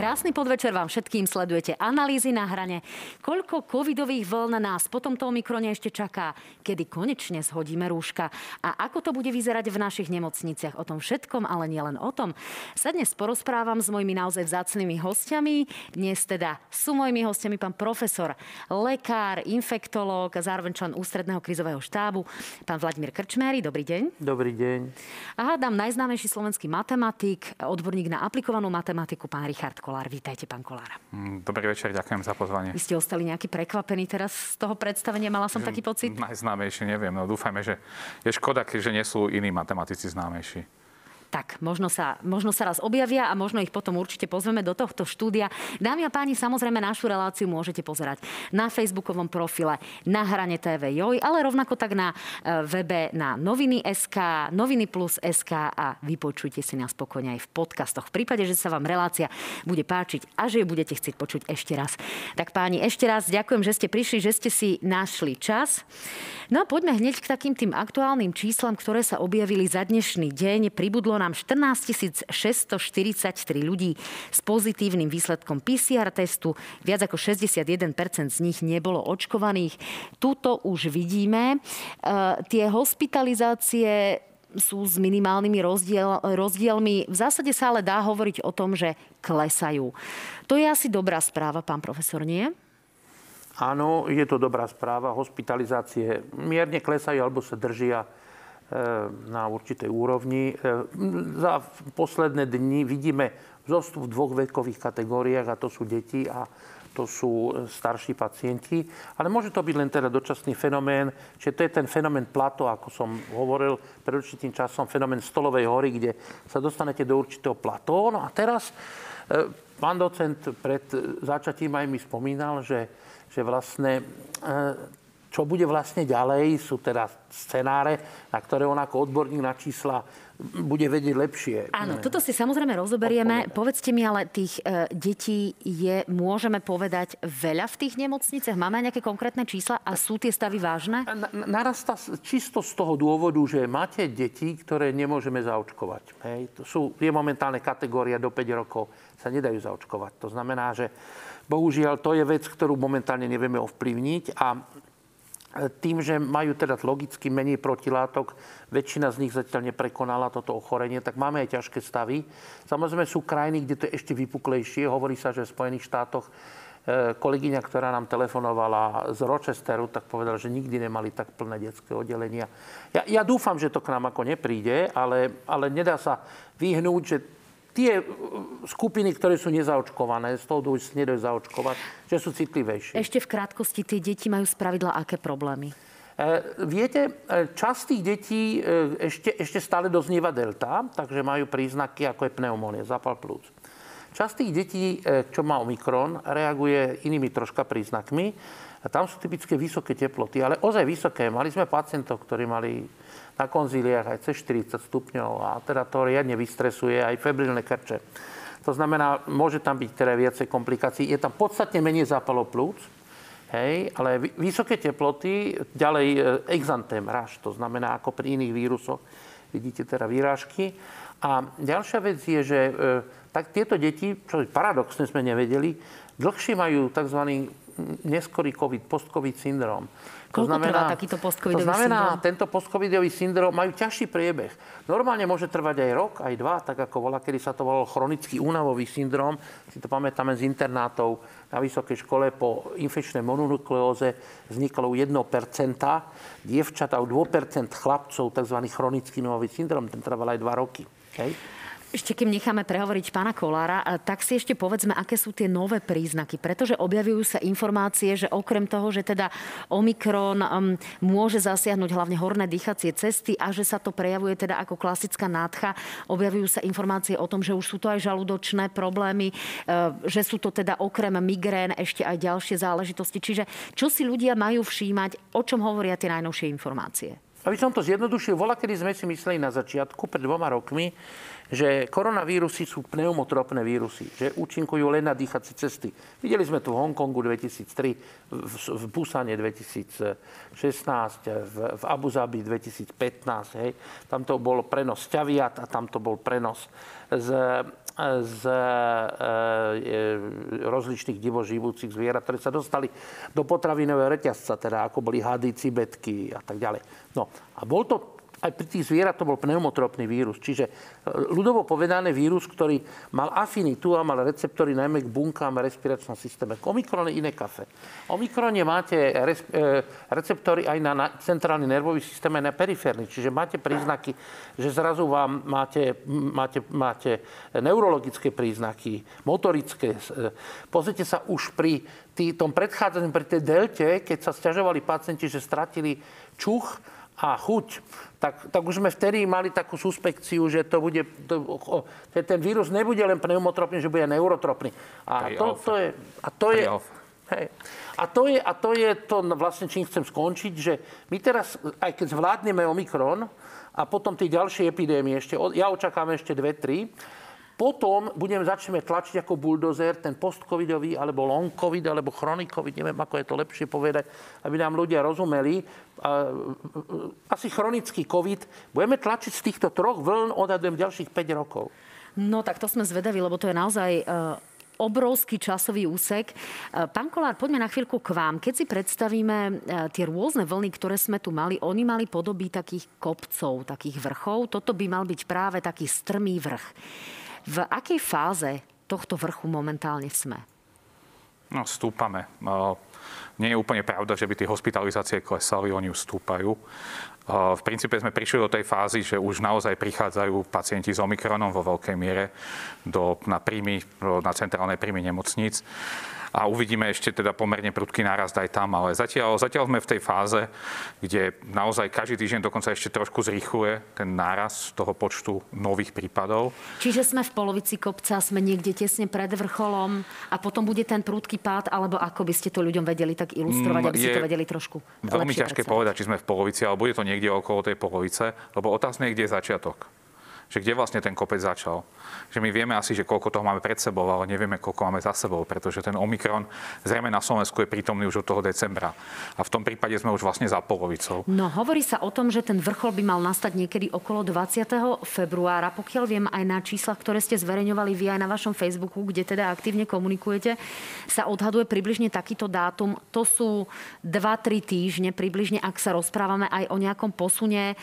Krásny podvečer vám všetkým sledujete analýzy na hrane. Koľko covidových vln nás po tomto omikrone ešte čaká? Kedy konečne zhodíme rúška? A ako to bude vyzerať v našich nemocniciach? O tom všetkom, ale nielen o tom. Sa dnes porozprávam s mojimi naozaj vzácnými hostiami. Dnes teda sú mojimi hostiami pán profesor, lekár, infektológ, zároveň člen ústredného krizového štábu, pán Vladimír Krčméry. Dobrý deň. Dobrý deň. A hádam najznámejší slovenský matematik, odborník na aplikovanú matematiku, pán Richard Kolár. Vítajte, pán Kolár. Mm, dobrý večer, ďakujem za pozvanie. Vy ste ostali nejaký prekvapený teraz z toho predstavenia, mala som taký pocit? Najznámejší, neviem, no dúfajme, že je škoda, že nie sú iní matematici známejší tak možno sa, možno sa raz objavia a možno ich potom určite pozveme do tohto štúdia. Dámy a páni, samozrejme našu reláciu môžete pozerať na facebookovom profile, na hrane TV Joj, ale rovnako tak na e, webe na noviny SK, noviny plus SK a vypočujte si nás spokojne aj v podcastoch. V prípade, že sa vám relácia bude páčiť a že ju budete chcieť počuť ešte raz. Tak páni, ešte raz ďakujem, že ste prišli, že ste si našli čas. No a poďme hneď k takým tým aktuálnym číslam, ktoré sa objavili za dnešný deň. Pribudlo nám 14 643 ľudí s pozitívnym výsledkom PCR testu. Viac ako 61% z nich nebolo očkovaných. Tuto už vidíme. E, tie hospitalizácie sú s minimálnymi rozdiel, rozdielmi. V zásade sa ale dá hovoriť o tom, že klesajú. To je asi dobrá správa, pán profesor, nie? Áno, je to dobrá správa. Hospitalizácie mierne klesajú alebo sa držia na určitej úrovni. Eh, za posledné dni vidíme vzostup v dvoch vekových kategóriách a to sú deti a to sú starší pacienti. Ale môže to byť len teda dočasný fenomén, že to je ten fenomén plato, ako som hovoril pred určitým časom, fenomén stolovej hory, kde sa dostanete do určitého plato. No a teraz eh, pán docent pred začatím aj mi spomínal, že, že vlastne čo bude vlastne ďalej, sú teda scenáre, na ktoré on ako odborník na čísla bude vedieť lepšie. Áno, toto si samozrejme rozoberieme. Odpovedať. Povedzte mi, ale tých e, detí je, môžeme povedať, veľa v tých nemocniciach? Máme nejaké konkrétne čísla a sú tie stavy vážne? Na, narasta čisto z toho dôvodu, že máte deti, ktoré nemôžeme zaočkovať. Hej? To sú, je momentálne kategória do 5 rokov, sa nedajú zaočkovať. To znamená, že bohužiaľ to je vec, ktorú momentálne nevieme ovplyvniť a tým, že majú teda logicky menej protilátok, väčšina z nich zatiaľ neprekonala toto ochorenie, tak máme aj ťažké stavy. Samozrejme sú krajiny, kde to je ešte vypuklejšie. Hovorí sa, že v Spojených štátoch e, kolegyňa, ktorá nám telefonovala z Rochesteru, tak povedala, že nikdy nemali tak plné detské oddelenia. Ja, ja dúfam, že to k nám ako nepríde, ale, ale nedá sa vyhnúť, že tie uh, skupiny, ktoré sú nezaočkované, z toho už nedajú zaočkovať, že sú citlivejšie. Ešte v krátkosti, tie deti majú spravidla aké problémy? E, viete, e, časť tých detí e, ešte, ešte stále doznieva delta, takže majú príznaky ako je pneumónia, zápal plúc. Časť tých detí, čo má Omikron, reaguje inými troška príznakmi. A tam sú typické vysoké teploty, ale ozaj vysoké. Mali sme pacientov, ktorí mali na konzíliách aj cez 40 stupňov a teda to riadne vystresuje aj febrilné krče. To znamená, môže tam byť teda viacej komplikácií. Je tam podstatne menej zápalov plúc, hej, ale vysoké teploty, ďalej e, exantém, raž, to znamená ako pri iných vírusoch, vidíte teda výrážky. A ďalšia vec je, že e, tak tieto deti, čo paradoxne sme nevedeli, dlhšie majú tzv. Neskorý COVID, post-COVID syndrom. Koľko to znamená, trvá takýto postcovidový To znamená, syndrom? tento postcovidový syndrom majú ťažší priebeh. Normálne môže trvať aj rok, aj dva, tak ako volá, kedy sa to volalo chronický únavový syndrom. Si to pamätáme z internátov na vysokej škole po infekčnej mononukleóze vzniklo u 1%, dievčatá u 2% chlapcov, tzv. chronický únavový syndrom, ten trval aj dva roky. Okay? Ešte kým necháme prehovoriť pána Kolára, tak si ešte povedzme, aké sú tie nové príznaky. Pretože objavujú sa informácie, že okrem toho, že teda Omikron um, môže zasiahnuť hlavne horné dýchacie cesty a že sa to prejavuje teda ako klasická nádcha, objavujú sa informácie o tom, že už sú to aj žalúdočné problémy, uh, že sú to teda okrem migrén ešte aj ďalšie záležitosti. Čiže čo si ľudia majú všímať, o čom hovoria tie najnovšie informácie? Aby som to zjednodušil, vola, kedy sme si mysleli na začiatku, pred dvoma rokmi, že koronavírusy sú pneumotropné vírusy, že účinkujú len na dýchacie cesty. Videli sme tu v Hongkongu 2003, v, v Busane 2016, v, v Abu Zabi 2015. Hej. Tam to bol prenos ťaviat a tam to bol prenos z z e, rozličných divoživúcich zvierat, ktoré sa dostali do potravinového reťazca, teda ako boli hady, cibetky a tak ďalej. No a bol to aj pri tých zvierat to bol pneumotropný vírus. Čiže e, ľudovo povedané vírus, ktorý mal afinitu a mal receptory najmä k bunkám a respiračnom systéme. Omikron je iné kafe. Omikrone máte res, e, receptory aj na, na centrálny nervový systém, aj na periférny. Čiže máte príznaky, že zrazu vám máte, máte, máte neurologické príznaky, motorické. E, pozrite sa už pri tý, tom predchádzaní, pri tej delte, keď sa stiažovali pacienti, že stratili čuch, a chuť, tak, tak už sme vtedy mali takú suspekciu, že to bude, to, že ten vírus nebude len pneumotropný, že bude neurotropný. A to, to je... A to je Hej. A to, je, a to je to vlastne, čím chcem skončiť, že my teraz, aj keď zvládneme Omikron a potom tie ďalšie epidémie ešte, ja očakávam ešte dve, tri, potom budeme začneme tlačiť ako buldozer ten post-covidový, alebo long covid, alebo chronic covid, neviem, ako je to lepšie povedať, aby nám ľudia rozumeli. Asi chronický covid budeme tlačiť z týchto troch vln odhadujem ďalších 5 rokov. No tak to sme zvedaví, lebo to je naozaj uh obrovský časový úsek. E, pán Kolár, poďme na chvíľku k vám. Keď si predstavíme e, tie rôzne vlny, ktoré sme tu mali, oni mali podoby takých kopcov, takých vrchov. Toto by mal byť práve taký strmý vrch. V akej fáze tohto vrchu momentálne sme? No, stúpame. Nie je úplne pravda, že by tie hospitalizácie klesali, oni už stúpajú. V princípe sme prišli do tej fázy, že už naozaj prichádzajú pacienti s Omikronom vo veľkej miere do, na, príjmy, na centrálnej príjmy nemocníc a uvidíme ešte teda pomerne prudký nárast aj tam, ale zatiaľ, zatiaľ sme v tej fáze, kde naozaj každý týždeň dokonca ešte trošku zrýchluje ten náraz toho počtu nových prípadov. Čiže sme v polovici kopca, sme niekde tesne pred vrcholom a potom bude ten prudký pád, alebo ako by ste to ľuďom vedeli tak ilustrovať, aby ste to vedeli trošku Veľmi ťažké povedať, či sme v polovici, ale bude to niekde okolo tej polovice, lebo otázne je, kde je začiatok že kde vlastne ten kopec začal. Že my vieme asi, že koľko toho máme pred sebou, ale nevieme, koľko máme za sebou, pretože ten Omikron zrejme na Slovensku je prítomný už od toho decembra. A v tom prípade sme už vlastne za polovicou. No hovorí sa o tom, že ten vrchol by mal nastať niekedy okolo 20. februára. Pokiaľ viem aj na číslach, ktoré ste zverejňovali vy aj na vašom Facebooku, kde teda aktívne komunikujete, sa odhaduje približne takýto dátum. To sú 2-3 týždne približne, ak sa rozprávame aj o nejakom posune.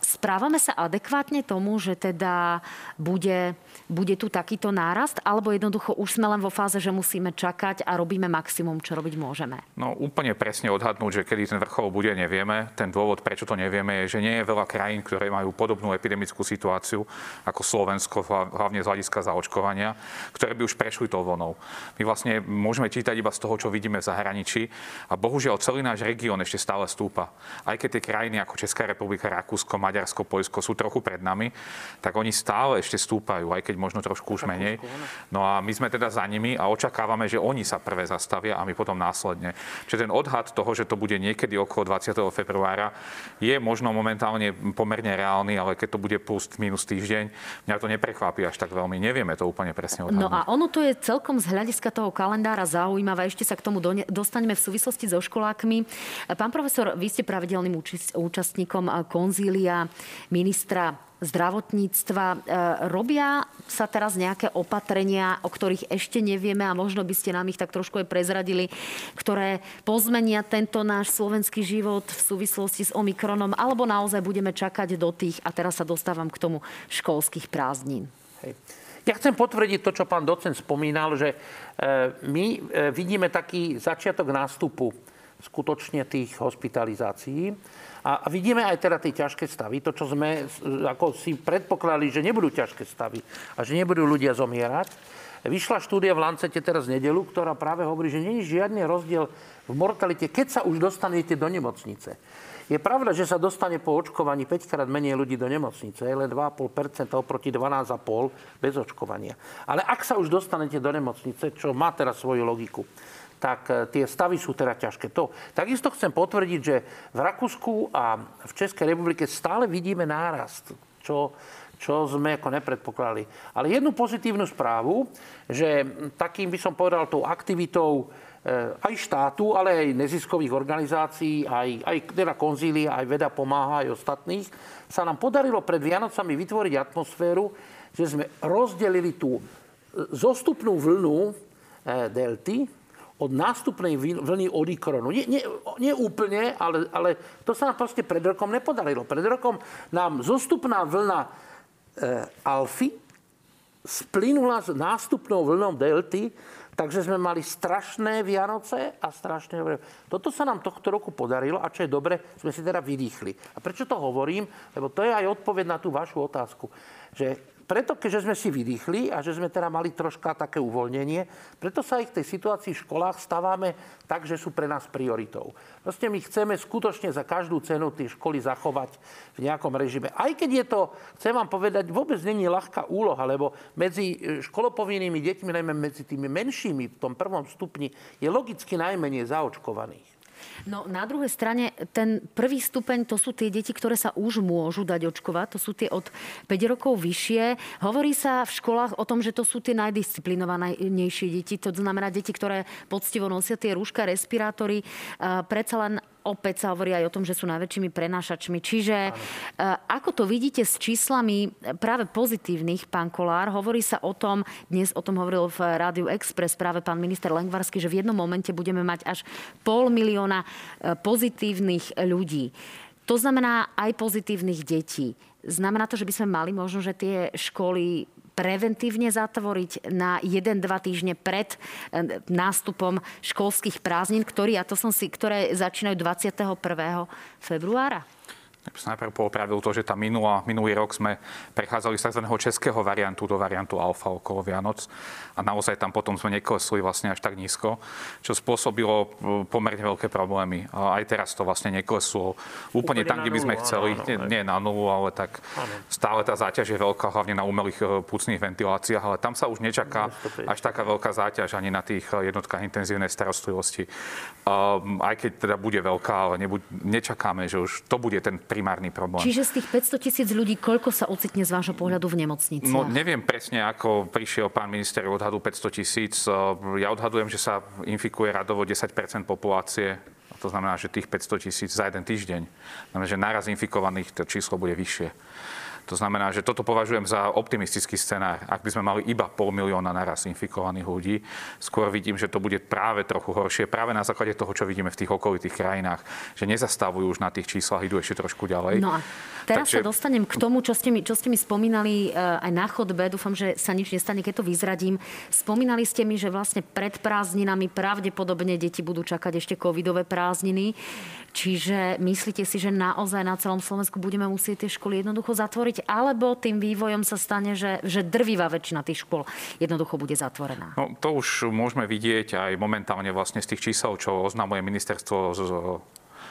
Správame sa adekvátne tomu, že teda bude, bude tu takýto nárast, alebo jednoducho už sme len vo fáze, že musíme čakať a robíme maximum, čo robiť môžeme? No úplne presne odhadnúť, že kedy ten vrchol bude, nevieme. Ten dôvod, prečo to nevieme, je, že nie je veľa krajín, ktoré majú podobnú epidemickú situáciu ako Slovensko, hlavne z hľadiska zaočkovania, ktoré by už prešli tou vlnou. My vlastne môžeme čítať iba z toho, čo vidíme v zahraničí a bohužiaľ celý náš región ešte stále stúpa. Aj keď tie krajiny ako Česká republika, Rakúsko, Maďarsko, Poľsko sú trochu pred nami, tak oni stále ešte stúpajú, aj keď možno trošku už menej. No a my sme teda za nimi a očakávame, že oni sa prvé zastavia a my potom následne. Čiže ten odhad toho, že to bude niekedy okolo 20. februára, je možno momentálne pomerne reálny, ale keď to bude plus minus týždeň, mňa to neprekvapí až tak veľmi. Nevieme to úplne presne odhadnúť. No a ono to je celkom z hľadiska toho kalendára zaujímavé. Ešte sa k tomu dostaneme v súvislosti so školákmi. Pán profesor, vy ste pravidelným účastníkom konzília ministra zdravotníctva. E, robia sa teraz nejaké opatrenia, o ktorých ešte nevieme a možno by ste nám ich tak trošku aj prezradili, ktoré pozmenia tento náš slovenský život v súvislosti s Omikronom, alebo naozaj budeme čakať do tých, a teraz sa dostávam k tomu, školských prázdnin. Ja chcem potvrdiť to, čo pán docent spomínal, že e, my e, vidíme taký začiatok nástupu skutočne tých hospitalizácií. A, vidíme aj teda tie ťažké stavy, to, čo sme ako si predpokladali, že nebudú ťažké stavy a že nebudú ľudia zomierať. Vyšla štúdia v Lancete teraz nedelu, ktorá práve hovorí, že nie je žiadny rozdiel v mortalite, keď sa už dostanete do nemocnice. Je pravda, že sa dostane po očkovaní 5 krát menej ľudí do nemocnice, len 2,5% oproti 12,5% bez očkovania. Ale ak sa už dostanete do nemocnice, čo má teraz svoju logiku, tak e, tie stavy sú teda ťažké. To. Takisto chcem potvrdiť, že v Rakúsku a v Českej republike stále vidíme nárast, čo, čo sme ako nepredpokladali. Ale jednu pozitívnu správu, že takým by som povedal tou aktivitou e, aj štátu, ale aj neziskových organizácií, aj, aj teda konzília, aj veda pomáha, aj ostatných, sa nám podarilo pred Vianocami vytvoriť atmosféru, že sme rozdelili tú zostupnú vlnu delty od nástupnej vlny Odikronu. Nie, nie, nie úplne, ale, ale to sa nám proste pred rokom nepodarilo. Pred rokom nám zostupná vlna e, alfy splynula s nástupnou vlnou delty, takže sme mali strašné Vianoce a strašné... Toto sa nám tohto roku podarilo a čo je dobre, sme si teda vydýchli. A prečo to hovorím? Lebo to je aj odpoveď na tú vašu otázku. Že preto, keďže sme si vydýchli a že sme teda mali troška také uvoľnenie, preto sa aj v tej situácii v školách stávame tak, že sú pre nás prioritou. Proste my chceme skutočne za každú cenu tie školy zachovať v nejakom režime. Aj keď je to, chcem vám povedať, vôbec není ľahká úloha, lebo medzi školopovinnými deťmi, najmä medzi tými menšími v tom prvom stupni, je logicky najmenej zaočkovaných. No na druhej strane, ten prvý stupeň, to sú tie deti, ktoré sa už môžu dať očkovať, to sú tie od 5 rokov vyššie. Hovorí sa v školách o tom, že to sú tie najdisciplinovanejšie deti, to znamená deti, ktoré poctivo nosia tie rúška, respirátory. Predsa len opäť sa hovorí aj o tom, že sú najväčšími prenášačmi. Čiže ano. Eh, ako to vidíte s číslami práve pozitívnych, pán Kolár? Hovorí sa o tom, dnes o tom hovoril v Rádiu Express práve pán minister Lengvarsky, že v jednom momente budeme mať až pol milióna eh, pozitívnych ľudí. To znamená aj pozitívnych detí. Znamená to, že by sme mali možno, že tie školy preventívne zatvoriť na 1-2 týždne pred eh, nástupom školských prázdnin, ktorý, a to som si, ktoré začínajú 21. februára? By som najprv poopravil to, že tá minulá, minulý rok sme prechádzali z tzv. českého variantu do variantu alfa okolo Vianoc a naozaj tam potom sme neklesli vlastne až tak nízko, čo spôsobilo e, pomerne veľké problémy. A aj teraz to vlastne nekleslo úplne, úplne tam, kde by sme chceli. Áno, áno, nie, nie na nulu, ale tak áno. stále tá záťaž je veľká, hlavne na umelých e, púcných ventiláciách, ale tam sa už nečaká až taká veľká záťaž ani na tých e, jednotkách intenzívnej starostlivosti. Um, aj keď teda bude veľká, ale nebuď, nečakáme, že už to bude ten primárny problém. Čiže z tých 500 tisíc ľudí, koľko sa ocitne z vášho pohľadu v nemocnici? No neviem presne, ako prišiel pán minister odhadu 500 tisíc. Ja odhadujem, že sa infikuje radovo 10% populácie. To znamená, že tých 500 tisíc za jeden týždeň. Znamená, že naraz infikovaných to číslo bude vyššie. To znamená, že toto považujem za optimistický scenár. Ak by sme mali iba pol milióna naraz infikovaných ľudí, skôr vidím, že to bude práve trochu horšie, práve na základe toho, čo vidíme v tých okolitých krajinách, že nezastavujú už na tých číslach, idú ešte trošku ďalej. No a teraz Takže... sa dostanem k tomu, čo ste mi, čo ste mi spomínali eh, aj na chodbe. Dúfam, že sa nič nestane, keď to vyzradím. Spomínali ste mi, že vlastne pred prázdninami pravdepodobne deti budú čakať ešte covidové prázdniny. Čiže myslíte si, že naozaj na celom Slovensku budeme musieť tie školy jednoducho zatvoriť, alebo tým vývojom sa stane, že, že drvivá väčšina tých škôl jednoducho bude zatvorená? No, to už môžeme vidieť aj momentálne vlastne z tých čísel, čo oznamuje ministerstvo z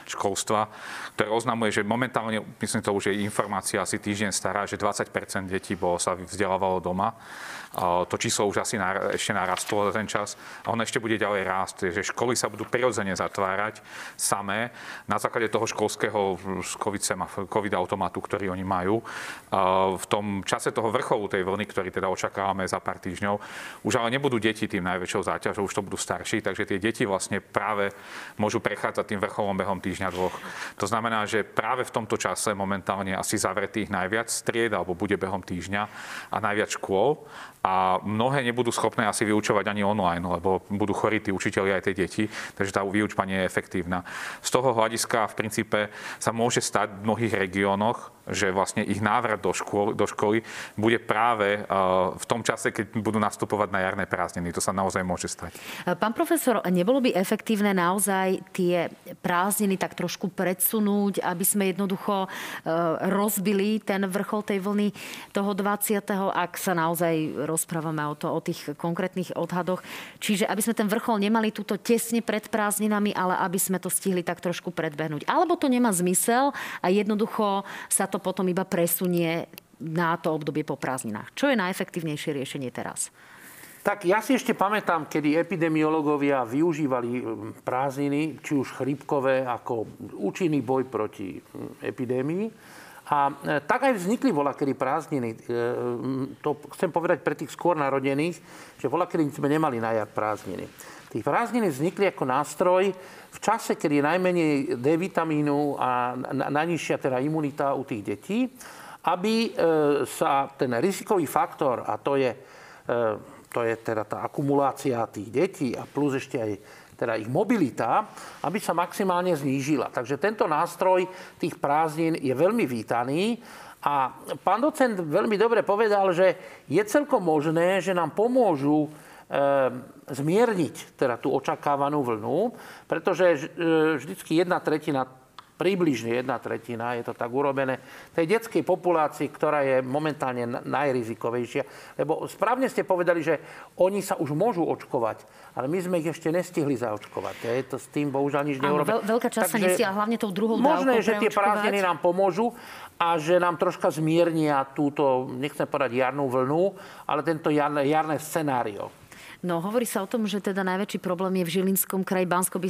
školstva, ktoré oznamuje, že momentálne, myslím, to už je informácia asi týždeň stará, že 20% detí bolo, sa vzdelávalo doma to číslo už asi ešte narastlo za ten čas a ono ešte bude ďalej rásť. Že školy sa budú prirodzene zatvárať samé na základe toho školského COVID automatu, ktorý oni majú. V tom čase toho vrcholu tej vlny, ktorý teda očakávame za pár týždňov, už ale nebudú deti tým najväčšou záťažou, už to budú starší, takže tie deti vlastne práve môžu prechádzať tým vrcholom behom týždňa dvoch. To znamená, že práve v tomto čase momentálne asi zavretých najviac stried alebo bude behom týždňa a najviac škôl a mnohé nebudú schopné asi vyučovať ani online, lebo budú chorí tí učiteľi aj tie deti, takže tá výučba nie je efektívna. Z toho hľadiska v princípe sa môže stať v mnohých regiónoch, že vlastne ich návrat do, škôl, do školy bude práve eh, v tom čase, keď budú nastupovať na jarné prázdniny. To sa naozaj môže stať. Pán profesor, nebolo by efektívne naozaj tie prázdniny tak trošku predsunúť, aby sme jednoducho eh, rozbili ten vrchol tej vlny toho 20. ak sa naozaj rozprávame o, to, o tých konkrétnych odhadoch. Čiže aby sme ten vrchol nemali túto tesne pred prázdninami, ale aby sme to stihli tak trošku predbehnúť. Alebo to nemá zmysel a jednoducho sa to potom iba presunie na to obdobie po prázdninách. Čo je najefektívnejšie riešenie teraz? Tak ja si ešte pamätám, kedy epidemiológovia využívali hm, prázdniny, či už chrípkové, ako účinný boj proti hm, epidémii. A e, tak aj vznikli volakedy prázdniny. E, to chcem povedať pre tých skôr narodených, že volakedy sme nemali na jar prázdniny. Tých prázdniny vznikli ako nástroj v čase, kedy je najmenej D vitamínu a najnižšia teda imunita u tých detí. aby sa ten rizikový faktor, a to je, to je teda tá akumulácia tých detí a plus ešte aj teda ich mobilita, aby sa maximálne znížila. Takže tento nástroj tých prázdnin je veľmi vítaný. A pán docent veľmi dobre povedal, že je celkom možné, že nám pomôžu e, zmierniť teda tú očakávanú vlnu, pretože e, vždycky jedna tretina približne jedna tretina, je to tak urobené, tej detskej populácii, ktorá je momentálne najrizikovejšia. Lebo správne ste povedali, že oni sa už môžu očkovať, ale my sme ich ešte nestihli zaočkovať. Je to s tým bohužiaľ nič neurobíme. veľká časť sa nesie, hlavne tou druhou Možné, že tie prázdniny nám pomôžu a že nám troška zmiernia túto, nechcem povedať jarnú vlnu, ale tento jarné, jarné scenário. No, hovorí sa o tom, že teda najväčší problém je v Žilinskom kraji, bansko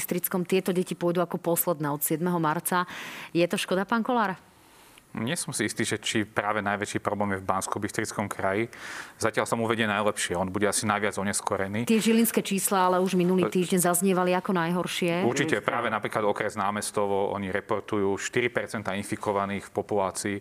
Tieto deti pôjdu ako posledné od 7. marca. Je to škoda, pán Kolár? Nie som si istý, že či práve najväčší problém je v bansko bystrickom kraji. Zatiaľ sa mu vedie najlepšie. On bude asi najviac oneskorený. Tie žilinské čísla ale už minulý týždeň zaznievali ako najhoršie. Určite práve napríklad okres námestovo, oni reportujú 4% infikovaných v populácii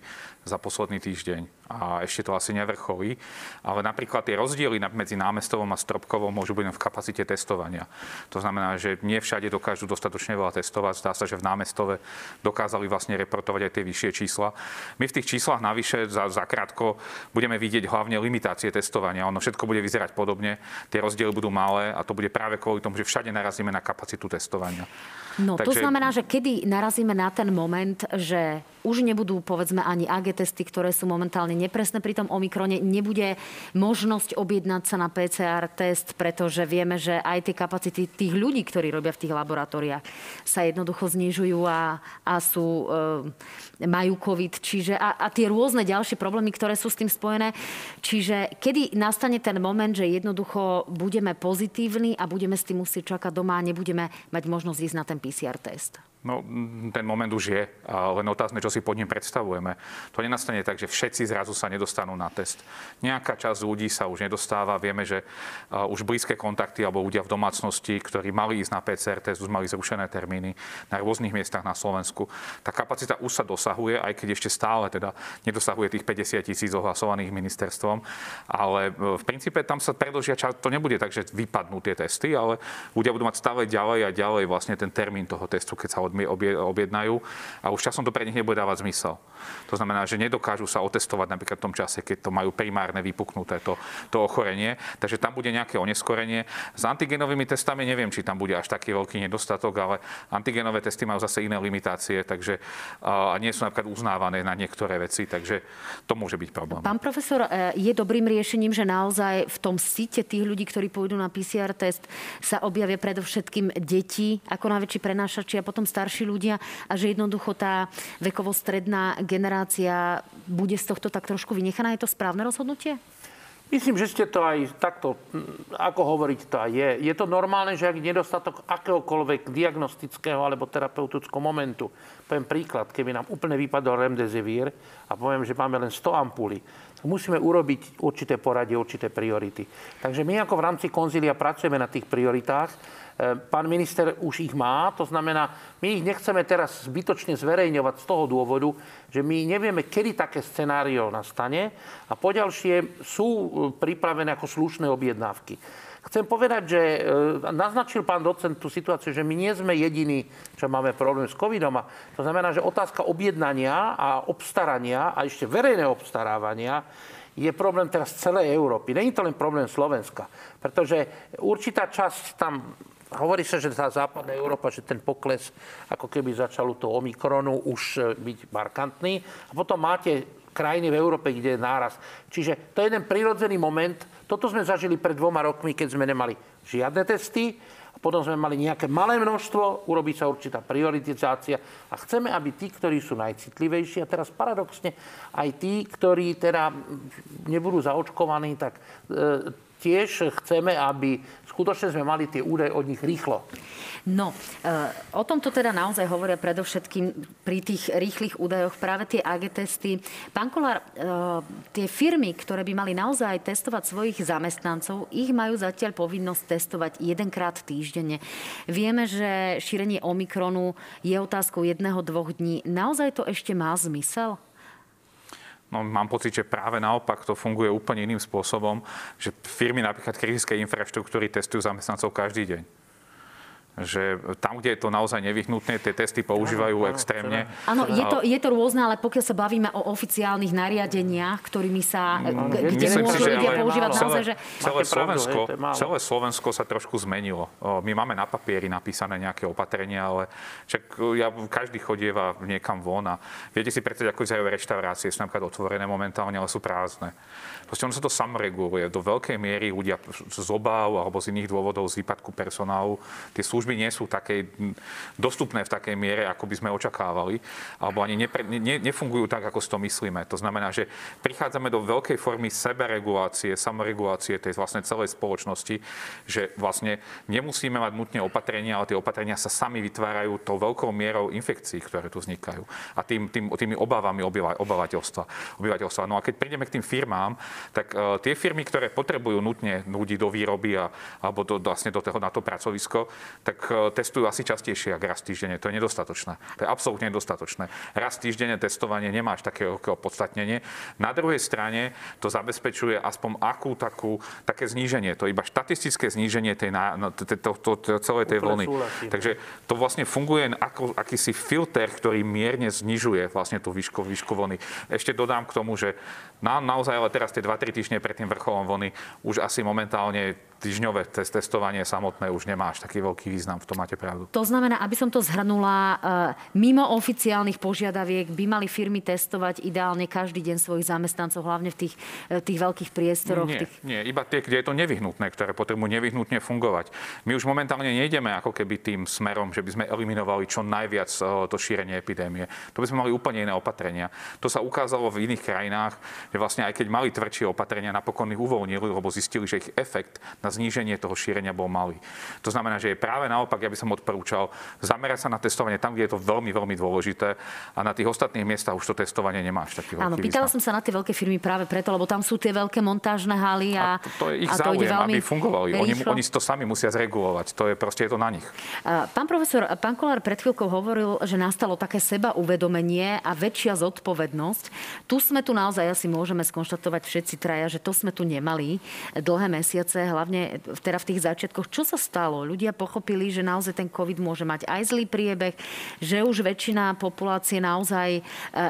za posledný týždeň a ešte to asi nevrcholí. Ale napríklad tie rozdiely medzi námestovom a stropkovou môžu byť v kapacite testovania. To znamená, že nie všade dokážu dostatočne veľa testovať. Zdá sa, že v námestove dokázali vlastne reportovať aj tie vyššie čísla. My v tých číslach navyše za, za krátko budeme vidieť hlavne limitácie testovania. Ono všetko bude vyzerať podobne, tie rozdiely budú malé a to bude práve kvôli tomu, že všade narazíme na kapacitu testovania. No, Takže... to znamená, že kedy narazíme na ten moment, že už nebudú, povedzme, ani AG testy, ktoré sú momentálne nepresné pri tom Omikrone, nebude možnosť objednať sa na PCR test, pretože vieme, že aj tie kapacity tých ľudí, ktorí robia v tých laboratóriách, sa jednoducho znižujú a, a sú, e, majú COVID, čiže a, a tie rôzne ďalšie problémy, ktoré sú s tým spojené. Čiže kedy nastane ten moment, že jednoducho budeme pozitívni a budeme s tým musieť čakať doma a nebudeme mať možnosť ísť na ten PCR test? No, ten moment už je, len otázne, čo si pod ním predstavujeme. To nenastane tak, že všetci zrazu sa nedostanú na test. Nejaká časť ľudí sa už nedostáva. Vieme, že už blízke kontakty alebo ľudia v domácnosti, ktorí mali ísť na PCR test, už mali zrušené termíny na rôznych miestach na Slovensku. Tá kapacita už sa dosahuje, aj keď ešte stále teda nedosahuje tých 50 tisíc ohlasovaných ministerstvom. Ale e, v princípe tam sa predlžia čas, to nebude tak, že vypadnú tie testy, ale ľudia budú mať stále ďalej a ďalej vlastne ten termín toho testu, keď sa objednajú a už časom to pre nich nebude dávať zmysel. To znamená, že nedokážu sa otestovať napríklad v tom čase, keď to majú primárne vypuknuté to, to ochorenie. Takže tam bude nejaké oneskorenie. S antigenovými testami neviem, či tam bude až taký veľký nedostatok, ale antigenové testy majú zase iné limitácie, takže a nie sú napríklad uznávané na niektoré veci, takže to môže byť problém. Pán profesor, e, je dobrým riešením, že naozaj v tom site tých ľudí, ktorí pôjdu na PCR test, sa objavia predovšetkým deti ako najväčší prenášači a potom starší ľudia a že jednoducho tá vekovo-stredná generácia bude z tohto tak trošku vynechaná. Je to správne rozhodnutie? Myslím, že ste to aj takto, ako hovoriť to aj je. Je to normálne, že ak nedostatok akéhokoľvek diagnostického alebo terapeutického momentu, poviem príklad, keby nám úplne vypadol remdesivir a poviem, že máme len 100 ampulí, musíme urobiť určité poradie, určité priority. Takže my ako v rámci konzília pracujeme na tých prioritách E, pán minister už ich má, to znamená, my ich nechceme teraz zbytočne zverejňovať z toho dôvodu, že my nevieme, kedy také scenário nastane a poďalšie sú e, pripravené ako slušné objednávky. Chcem povedať, že e, naznačil pán docent tú situáciu, že my nie sme jediní, čo máme problém s covidom. A to znamená, že otázka objednania a obstarania a ešte verejného obstarávania je problém teraz celej Európy. Není to len problém Slovenska, pretože určitá časť tam Hovorí sa, že tá západná Európa, že ten pokles ako keby začal u toho Omikronu už e, byť markantný. A potom máte krajiny v Európe, kde je náraz. Čiže to je jeden prirodzený moment. Toto sme zažili pred dvoma rokmi, keď sme nemali žiadne testy. A potom sme mali nejaké malé množstvo, urobí sa určitá prioritizácia a chceme, aby tí, ktorí sú najcitlivejší, a teraz paradoxne aj tí, ktorí teda nebudú zaočkovaní, tak e, tiež chceme, aby skutočne sme mali tie údaje od nich rýchlo. No, e, o tomto teda naozaj hovoria predovšetkým pri tých rýchlych údajoch práve tie AG testy. Pán Kolár, e, tie firmy, ktoré by mali naozaj testovať svojich zamestnancov, ich majú zatiaľ povinnosť testovať jedenkrát týždenne. Vieme, že šírenie Omikronu je otázkou jedného, dvoch dní. Naozaj to ešte má zmysel? No, mám pocit, že práve naopak to funguje úplne iným spôsobom, že firmy napríklad kritickej infraštruktúry testujú zamestnancov každý deň že tam, kde je to naozaj nevyhnutné, tie testy používajú áno, extrémne. Áno, je to, je to rôzne, ale pokiaľ sa bavíme o oficiálnych nariadeniach, ktorými sa, áno, kde Myslím môžu si, ľudia používať celé, naozaj, že... Celé Slovensko, pravdu, celé Slovensko sa trošku zmenilo. My máme na papieri napísané nejaké opatrenia, ale čak ja, každý chodieva niekam von a viete si predstaviť, ako vyzerajú reštaurácie, sú napríklad otvorené momentálne, ale sú prázdne. Proste ono sa to samoreguluje. Do veľkej miery ľudia z obáv alebo z iných dôvodov, z výpadku personálu, tie služby nie sú také dostupné v takej miere, ako by sme očakávali, alebo ani nepre, ne, nefungujú tak, ako si to myslíme. To znamená, že prichádzame do veľkej formy seberegulácie, samoregulácie tej vlastne celej spoločnosti, že vlastne nemusíme mať nutne opatrenia, ale tie opatrenia sa sami vytvárajú tou veľkou mierou infekcií, ktoré tu vznikajú a tým, tým, tými obávami obyvateľstva, obyvateľstva. No a keď prídeme k tým firmám, tak uh, tie firmy, ktoré potrebujú nutne ľudí do výroby a, alebo do, vlastne do toho, na to pracovisko, tak uh, testujú asi častejšie ako raz týždenne. To je nedostatočné. To je absolútne nedostatočné. Raz týždenne testovanie nemáš také opodstatnenie. Na druhej strane to zabezpečuje aspoň akú takú, také zníženie. To je iba štatistické zníženie tej, no, celej tej vlny. Takže to vlastne funguje ako akýsi filter, ktorý mierne znižuje vlastne tú výšku, výšku vlny. Ešte dodám k tomu, že na, naozaj ale teraz tie 2-3 týždne pred tým vrcholom vlny už asi momentálne týždňové testovanie samotné už nemá až taký veľký význam, v tom máte pravdu. To znamená, aby som to zhrnula, e, mimo oficiálnych požiadaviek by mali firmy testovať ideálne každý deň svojich zamestnancov, hlavne v tých, e, tých veľkých priestoroch. Nie, tých... nie, iba tie, kde je to nevyhnutné, ktoré potrebujú nevyhnutne fungovať. My už momentálne nejdeme ako keby tým smerom, že by sme eliminovali čo najviac e, to šírenie epidémie. To by sme mali úplne iné opatrenia. To sa ukázalo v iných krajinách, že vlastne aj keď mali tvrdšie opatrenia, napokon ich uvoľnili, lebo zistili, že ich efekt na zníženie toho šírenia bol malý. To znamená, že je práve naopak, ja by som odporúčal zamerať sa na testovanie tam, kde je to veľmi, veľmi dôležité a na tých ostatných miestach už to testovanie nemáš taký Áno, pýtala som sa na tie veľké firmy práve preto, lebo tam sú tie veľké montážne haly a, a to, to je ich a záujem, to aby fungovali. Oni, oni to sami musia zregulovať. To je proste je to na nich. Pán profesor, pán Kolár pred chvíľkou hovoril, že nastalo také seba uvedomenie a väčšia zodpovednosť. Tu sme tu naozaj asi môžeme skonštatovať všetci traja, že to sme tu nemali dlhé mesiace, hlavne teda v tých začiatkoch. Čo sa stalo? Ľudia pochopili, že naozaj ten COVID môže mať aj zlý priebeh, že už väčšina populácie naozaj e,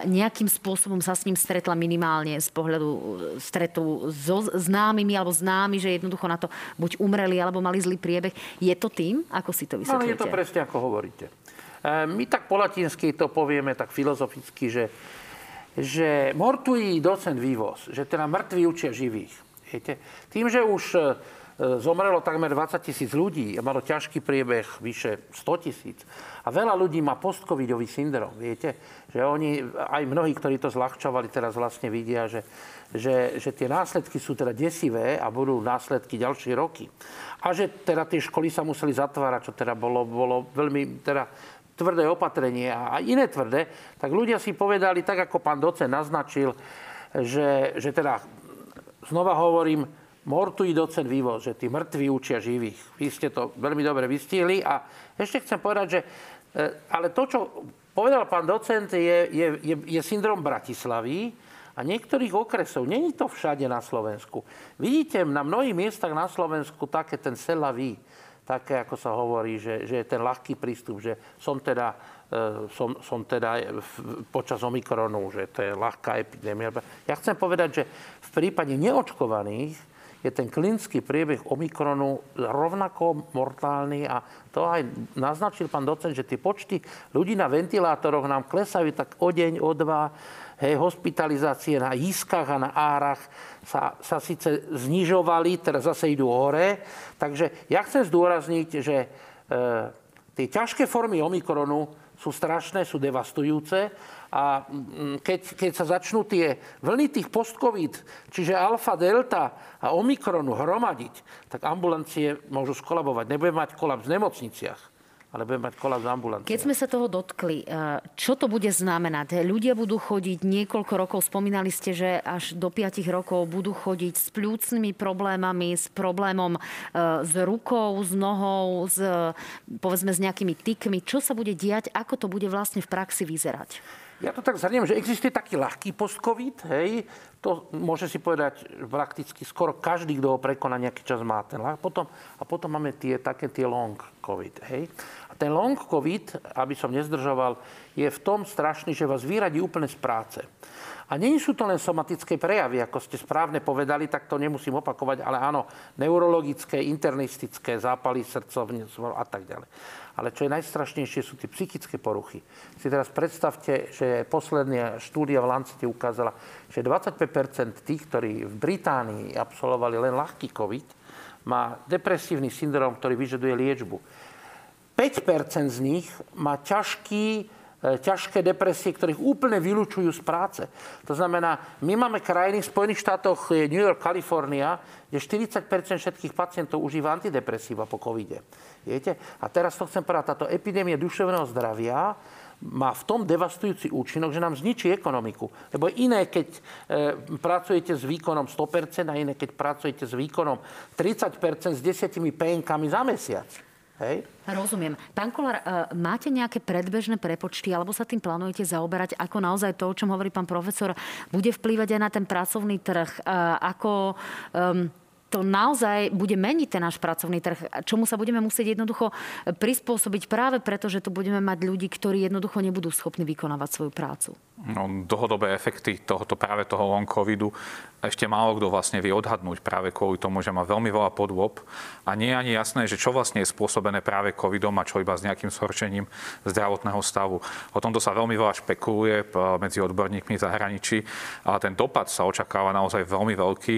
nejakým spôsobom sa s ním stretla minimálne z pohľadu e, stretu so známymi alebo známi, že jednoducho na to buď umreli alebo mali zlý priebeh. Je to tým? Ako si to vysvetlíte? No, je to presne ako hovoríte. E, my tak po latinsky to povieme tak filozoficky, že, že mortui docent vývoz, že teda mŕtvi učia živých. Viete? Tým, že už zomrelo takmer 20 tisíc ľudí a malo ťažký priebeh vyše 100 tisíc. A veľa ľudí má postcovidový syndrom, viete? Že oni, aj mnohí, ktorí to zľahčovali, teraz vlastne vidia, že, že, že tie následky sú teda desivé a budú následky ďalšie roky. A že teda tie školy sa museli zatvárať, čo teda bolo, bolo veľmi teda tvrdé opatrenie a iné tvrdé, tak ľudia si povedali, tak ako pán docen naznačil, že, že teda, znova hovorím, mortui docen vývoz, že tí mŕtvi učia živých. Vy ste to veľmi dobre vystihli a ešte chcem povedať, že e, ale to, čo povedal pán docent, je, je, je, je syndrom Bratislavy a niektorých okresov. Není to všade na Slovensku. Vidíte na mnohých miestach na Slovensku také ten selavý, také, ako sa hovorí, že, že je ten ľahký prístup, že som teda, e, som, som teda počas Omikronu, že to je ľahká epidémia. Ja chcem povedať, že v prípade neočkovaných je ten klinický priebeh Omikronu rovnako mortálny a to aj naznačil pán docent, že tie počty ľudí na ventilátoroch nám klesajú tak o deň, o dva. Hej, hospitalizácie na jízkach a na árach sa, sa síce znižovali, teraz zase idú hore. Takže ja chcem zdôrazniť, že e, tie ťažké formy Omikronu sú strašné, sú devastujúce a mm, keď, keď sa začnú tie vlny tých post-covid, čiže alfa, delta a omikronu hromadiť, tak ambulancie môžu skolabovať. Nebudeme mať kolaps v nemocniciach ale budeme mať kolaps ambulancie. Keď sme sa toho dotkli, e, čo to bude znamenať? Ľudia budú chodiť niekoľko rokov, spomínali ste, že až do 5 rokov budú chodiť s pľúcnými problémami, s problémom e, s rukou, s nohou, s, povedzme s nejakými tykmi. Čo sa bude diať? Ako to bude vlastne v praxi vyzerať? Ja to tak zhrniem, že existuje taký ľahký post-covid, hej, to môže si povedať prakticky skoro každý, kto ho prekoná nejaký čas má ten ľah. Potom, a potom máme tie, také tie long covid, hej. A ten long covid, aby som nezdržoval, je v tom strašný, že vás vyradí úplne z práce. A nie sú to len somatické prejavy, ako ste správne povedali, tak to nemusím opakovať, ale áno, neurologické, internistické, zápaly srdcovne a tak ďalej. Ale čo je najstrašnejšie, sú tie psychické poruchy. Si teraz predstavte, že posledná štúdia v Lancete ukázala, že 25% tých, ktorí v Británii absolvovali len ľahký COVID, má depresívny syndrom, ktorý vyžaduje liečbu. 5% z nich má ťažký ťažké depresie, ktorých úplne vylúčujú z práce. To znamená, my máme krajiny v Spojených štátoch, New York, Kalifornia, kde 40% všetkých pacientov užíva antidepresíva po covide. Viete? A teraz to chcem povedať, táto epidémia duševného zdravia má v tom devastujúci účinok, že nám zničí ekonomiku. Lebo iné, keď e, pracujete s výkonom 100% a iné, keď pracujete s výkonom 30% s desiatimi penkami za mesiac. Hej? Rozumiem. Pán Kolár, e, máte nejaké predbežné prepočty, alebo sa tým plánujete zaoberať, ako naozaj to, o čom hovorí pán profesor, bude vplývať aj na ten pracovný trh? E, ako to naozaj bude meniť ten náš pracovný trh, čomu sa budeme musieť jednoducho prispôsobiť práve preto, že tu budeme mať ľudí, ktorí jednoducho nebudú schopní vykonávať svoju prácu. No, dlhodobé efekty tohoto práve toho long covidu ešte málo kto vlastne vie odhadnúť práve kvôli tomu, že má veľmi veľa podôb a nie je ani jasné, že čo vlastne je spôsobené práve covidom a čo iba s nejakým zhoršením zdravotného stavu. O tomto sa veľmi veľa špekuluje medzi odborníkmi v zahraničí, ale ten dopad sa očakáva naozaj veľmi veľký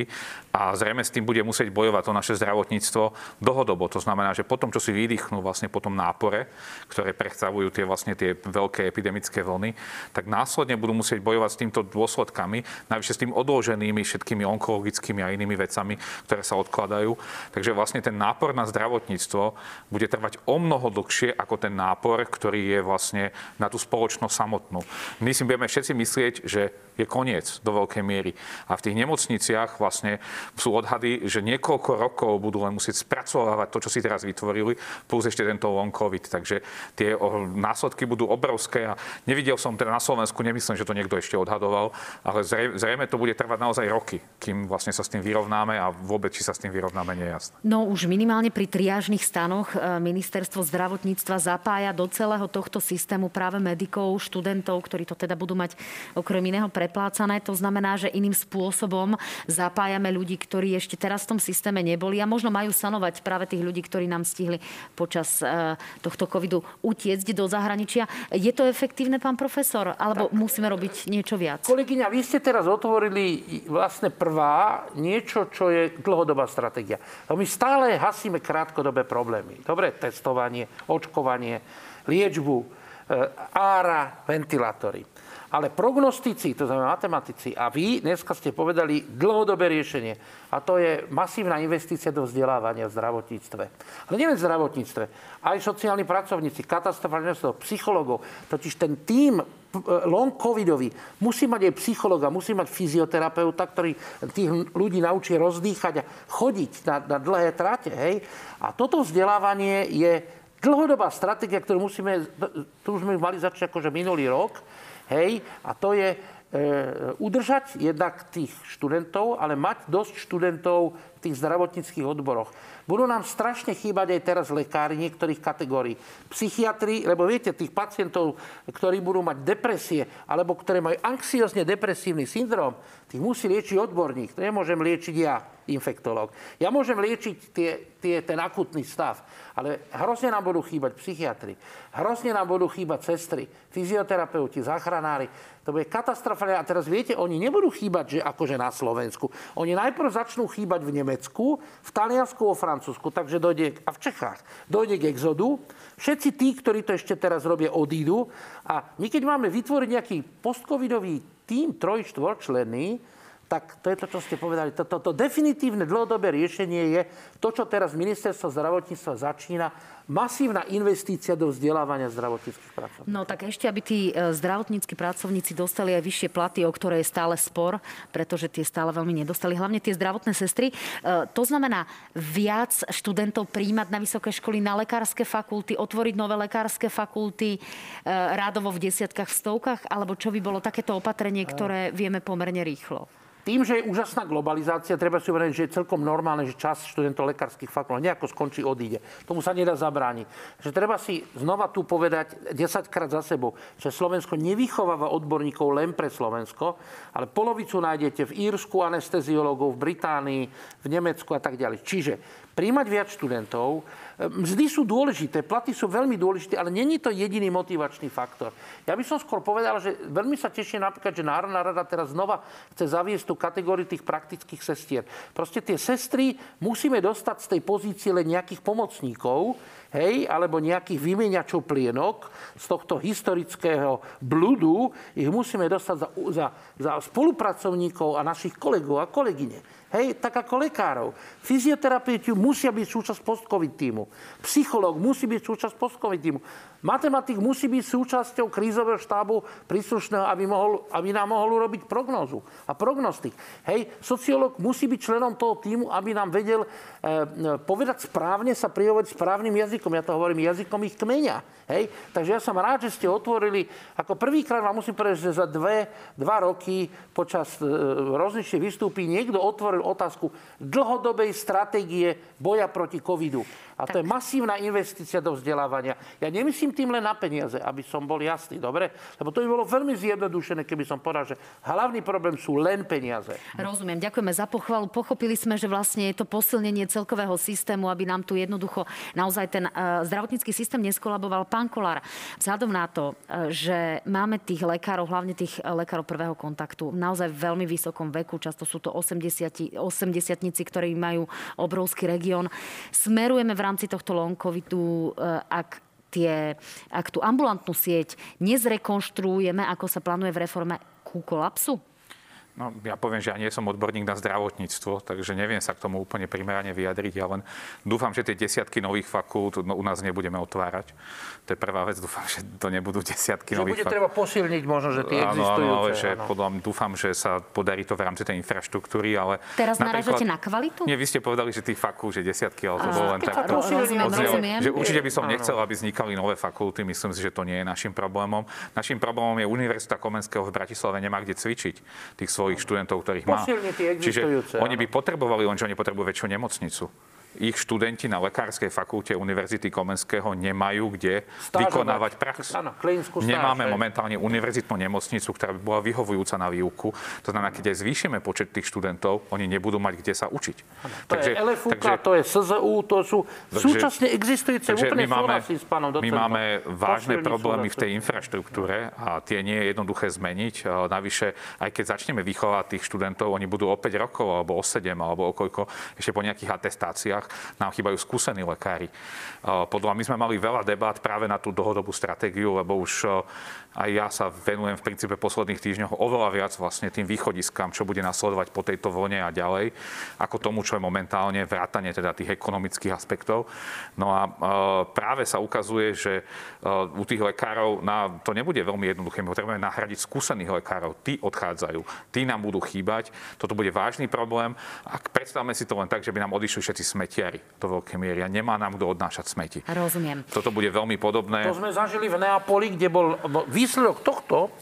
a zrejme s tým bude musieť bojovať to naše zdravotníctvo dlhodobo. To znamená, že potom, čo si vydýchnú vlastne po tom nápore, ktoré predstavujú tie vlastne tie veľké epidemické vlny, tak následne budú musieť bojovať s týmto dôsledkami, najvyššie s tým odloženými všetkými onkologickými a inými vecami, ktoré sa odkladajú. Takže vlastne ten nápor na zdravotníctvo bude trvať o mnoho dlhšie ako ten nápor, ktorý je vlastne na tú spoločnosť samotnú. My si budeme všetci myslieť, že je koniec do veľkej miery. A v tých nemocniciach vlastne sú odhady, že niekoľko rokov budú len musieť spracovávať to, čo si teraz vytvorili, plus ešte tento long COVID. Takže tie následky budú obrovské a nevidel som teda na Slovensku, nemyslím, že to niekto ešte odhadoval, ale zrejme to bude trvať naozaj roky, kým vlastne sa s tým vyrovnáme a vôbec, či sa s tým vyrovnáme, nie je jasné. No už minimálne pri triážnych stanoch e, ministerstvo zdravotníctva zapája do celého tohto systému práve medikov, študentov, ktorí to teda budú mať okrem iného pre preplácané. To znamená, že iným spôsobom zapájame ľudí, ktorí ešte teraz v tom systéme neboli a možno majú sanovať práve tých ľudí, ktorí nám stihli počas e, tohto covidu utiecť do zahraničia. Je to efektívne, pán profesor? Alebo tak, musíme robiť niečo viac? Kolegyňa, vy ste teraz otvorili vlastne prvá niečo, čo je dlhodobá stratégia. My stále hasíme krátkodobé problémy. Dobre, testovanie, očkovanie, liečbu, e, ára, ventilátory. Ale prognostici, to znamená matematici, a vy dneska ste povedali dlhodobé riešenie. A to je masívna investícia do vzdelávania v zdravotníctve. Ale nielen v zdravotníctve, aj sociálni pracovníci, katastrofálne psychologov. Totiž ten tým long covidový musí mať aj psychologa, musí mať fyzioterapeuta, ktorý tých ľudí naučí rozdýchať a chodiť na, na dlhé trate. Hej? A toto vzdelávanie je dlhodobá stratégia, ktorú musíme, tu sme mali začať akože minulý rok, Hej, a to je e, udržať jednak tých študentov, ale mať dosť študentov tých zdravotníckých odboroch. Budú nám strašne chýbať aj teraz lekári niektorých kategórií. Psychiatri, lebo viete, tých pacientov, ktorí budú mať depresie, alebo ktoré majú anxiozne depresívny syndrom, tých musí liečiť odborník. To nemôžem liečiť ja, infektológ. Ja môžem liečiť tie, tie, ten akutný stav, ale hrozne nám budú chýbať psychiatri, hrozne nám budú chýbať sestry, fyzioterapeuti, záchranári. To bude katastrofálne. A teraz viete, oni nebudú chýbať, že akože na Slovensku. Oni najprv začnú chýbať v Nemecku, v Taliansku, vo Francúzsku, takže dojde, a v Čechách, dojde k exodu. Všetci tí, ktorí to ešte teraz robia, odídu. A my keď máme vytvoriť nejaký postcovidový tým troj, štvorčlenný, tak to je to, čo ste povedali. Toto to, to definitívne dlhodobé riešenie je to, čo teraz ministerstvo zdravotníctva začína masívna investícia do vzdelávania zdravotníckých pracovníkov. No tak ešte, aby tí e, zdravotníckí pracovníci dostali aj vyššie platy, o ktoré je stále spor, pretože tie stále veľmi nedostali, hlavne tie zdravotné sestry. E, to znamená viac študentov príjmať na vysoké školy, na lekárske fakulty, otvoriť nové lekárske fakulty, e, rádovo v desiatkách, v stovkách, alebo čo by bolo takéto opatrenie, ktoré vieme pomerne rýchlo? Tým, že je úžasná globalizácia, treba si uvedomiť, že je celkom normálne, že čas študentov lekárskych fakult nejako skončí, odíde. Tomu sa nedá zabrániť. Že treba si znova tu povedať 10 krát za sebou, že Slovensko nevychováva odborníkov len pre Slovensko, ale polovicu nájdete v Írsku anesteziológov, v Británii, v Nemecku a tak ďalej. Čiže príjmať viac študentov. Mzdy sú dôležité, platy sú veľmi dôležité, ale není to jediný motivačný faktor. Ja by som skôr povedal, že veľmi sa teším napríklad, že Národná rada teraz znova chce zaviesť tú kategóriu tých praktických sestier. Proste tie sestry musíme dostať z tej pozície len nejakých pomocníkov, hej, alebo nejakých vymieňačov plienok z tohto historického bludu, ich musíme dostať za, za, za spolupracovníkov a našich kolegov a kolegyne. Hej, tak ako lekárov. Fyzioterapeuti musia byť súčasť post-covid týmu. Psychológ musí byť súčasť post-covid týmu. Matematik musí byť súčasťou krízového štábu príslušného, aby, mohol, aby nám mohol urobiť prognózu a prognostik. Hej, sociológ musí byť členom toho týmu, aby nám vedel e, povedať správne, sa prihovoriť správnym jazykom. Ja to hovorím jazykom ich kmeňa. Hej? Takže ja som rád, že ste otvorili, ako prvýkrát vám musím povedať, že za dve, dva roky počas e, rozličných vystúpí niekto otvoril otázku dlhodobej stratégie boja proti covidu. A to je masívna investícia do vzdelávania. Ja nemyslím tým len na peniaze, aby som bol jasný, dobre? Lebo to by bolo veľmi zjednodušené, keby som povedal, že hlavný problém sú len peniaze. Rozumiem, ďakujeme za pochvalu. Pochopili sme, že vlastne je to posilnenie celkového systému, aby nám tu jednoducho naozaj ten uh, zdravotnícky systém neskolaboval. Pán Kolár, vzhľadom na to, uh, že máme tých lekárov, hlavne tých uh, lekárov prvého kontaktu, naozaj v veľmi vysokom veku, často sú to 80 80 ktorí majú obrovský región, smerujeme v rámci tohto long covidu, e, ak tie, ak tú ambulantnú sieť nezrekonštruujeme, ako sa plánuje v reforme, ku kolapsu? No, ja poviem, že ja nie som odborník na zdravotníctvo, takže neviem sa k tomu úplne primerane vyjadriť. Ja len dúfam, že tie desiatky nových fakult no, u nás nebudeme otvárať. To je prvá vec. Dúfam, že to nebudú desiatky že nových bude treba posilniť možno, že tie áno, existujúce. Áno, ale že áno. podľa dúfam, že sa podarí to v rámci tej infraštruktúry, ale... Teraz narážate na kvalitu? Nie, vy ste povedali, že tých fakult, že desiatky, ale to bolo len tak. Že určite by som nechcel, aby vznikali nové fakulty. Myslím si, že to nie je našim problémom. Našim problémom je Univerzita Komenského v Bratislave nemá kde cvičiť tých svojich študentov, ktorých má. Čiže oni by potrebovali, lenže oni potrebujú väčšiu nemocnicu ich študenti na Lekárskej fakulte Univerzity Komenského nemajú kde Stážovať. vykonávať prax. Áno, Nemáme momentálne univerzitnú nemocnicu, ktorá by bola vyhovujúca na výuku. To znamená, keď aj zvýšime počet tých študentov, oni nebudú mať kde sa učiť. Ano, to takže, je LFUK, takže, to je SZU, to sú takže, súčasne existujúce takže úplne my máme, s pánom docentom. My máme vážne problémy v tej infraštruktúre a tie nie je jednoduché zmeniť. Navyše, aj keď začneme vychovať tých študentov, oni budú o 5 rokov alebo o 7 alebo o koľko, ešte po nejakých atestáciách školách nám chýbajú skúsení lekári. Podľa my sme mali veľa debát práve na tú dlhodobú stratégiu, lebo už aj ja sa venujem v princípe posledných týždňoch oveľa viac vlastne tým východiskám, čo bude nasledovať po tejto vlne a ďalej, ako tomu, čo je momentálne vrátanie teda tých ekonomických aspektov. No a práve sa ukazuje, že u tých lekárov na, to nebude veľmi jednoduché. My potrebujeme nahradiť skúsených lekárov. Tí odchádzajú. Tí nám budú chýbať. Toto bude vážny problém. A predstavme si to len tak, že by nám odišli všetci smetiari do veľkej miery a nemá nám kto odnášať smeti. Rozumiem. Toto bude veľmi podobné. To sme zažili v Neapoli, kde bol výsledok tohto,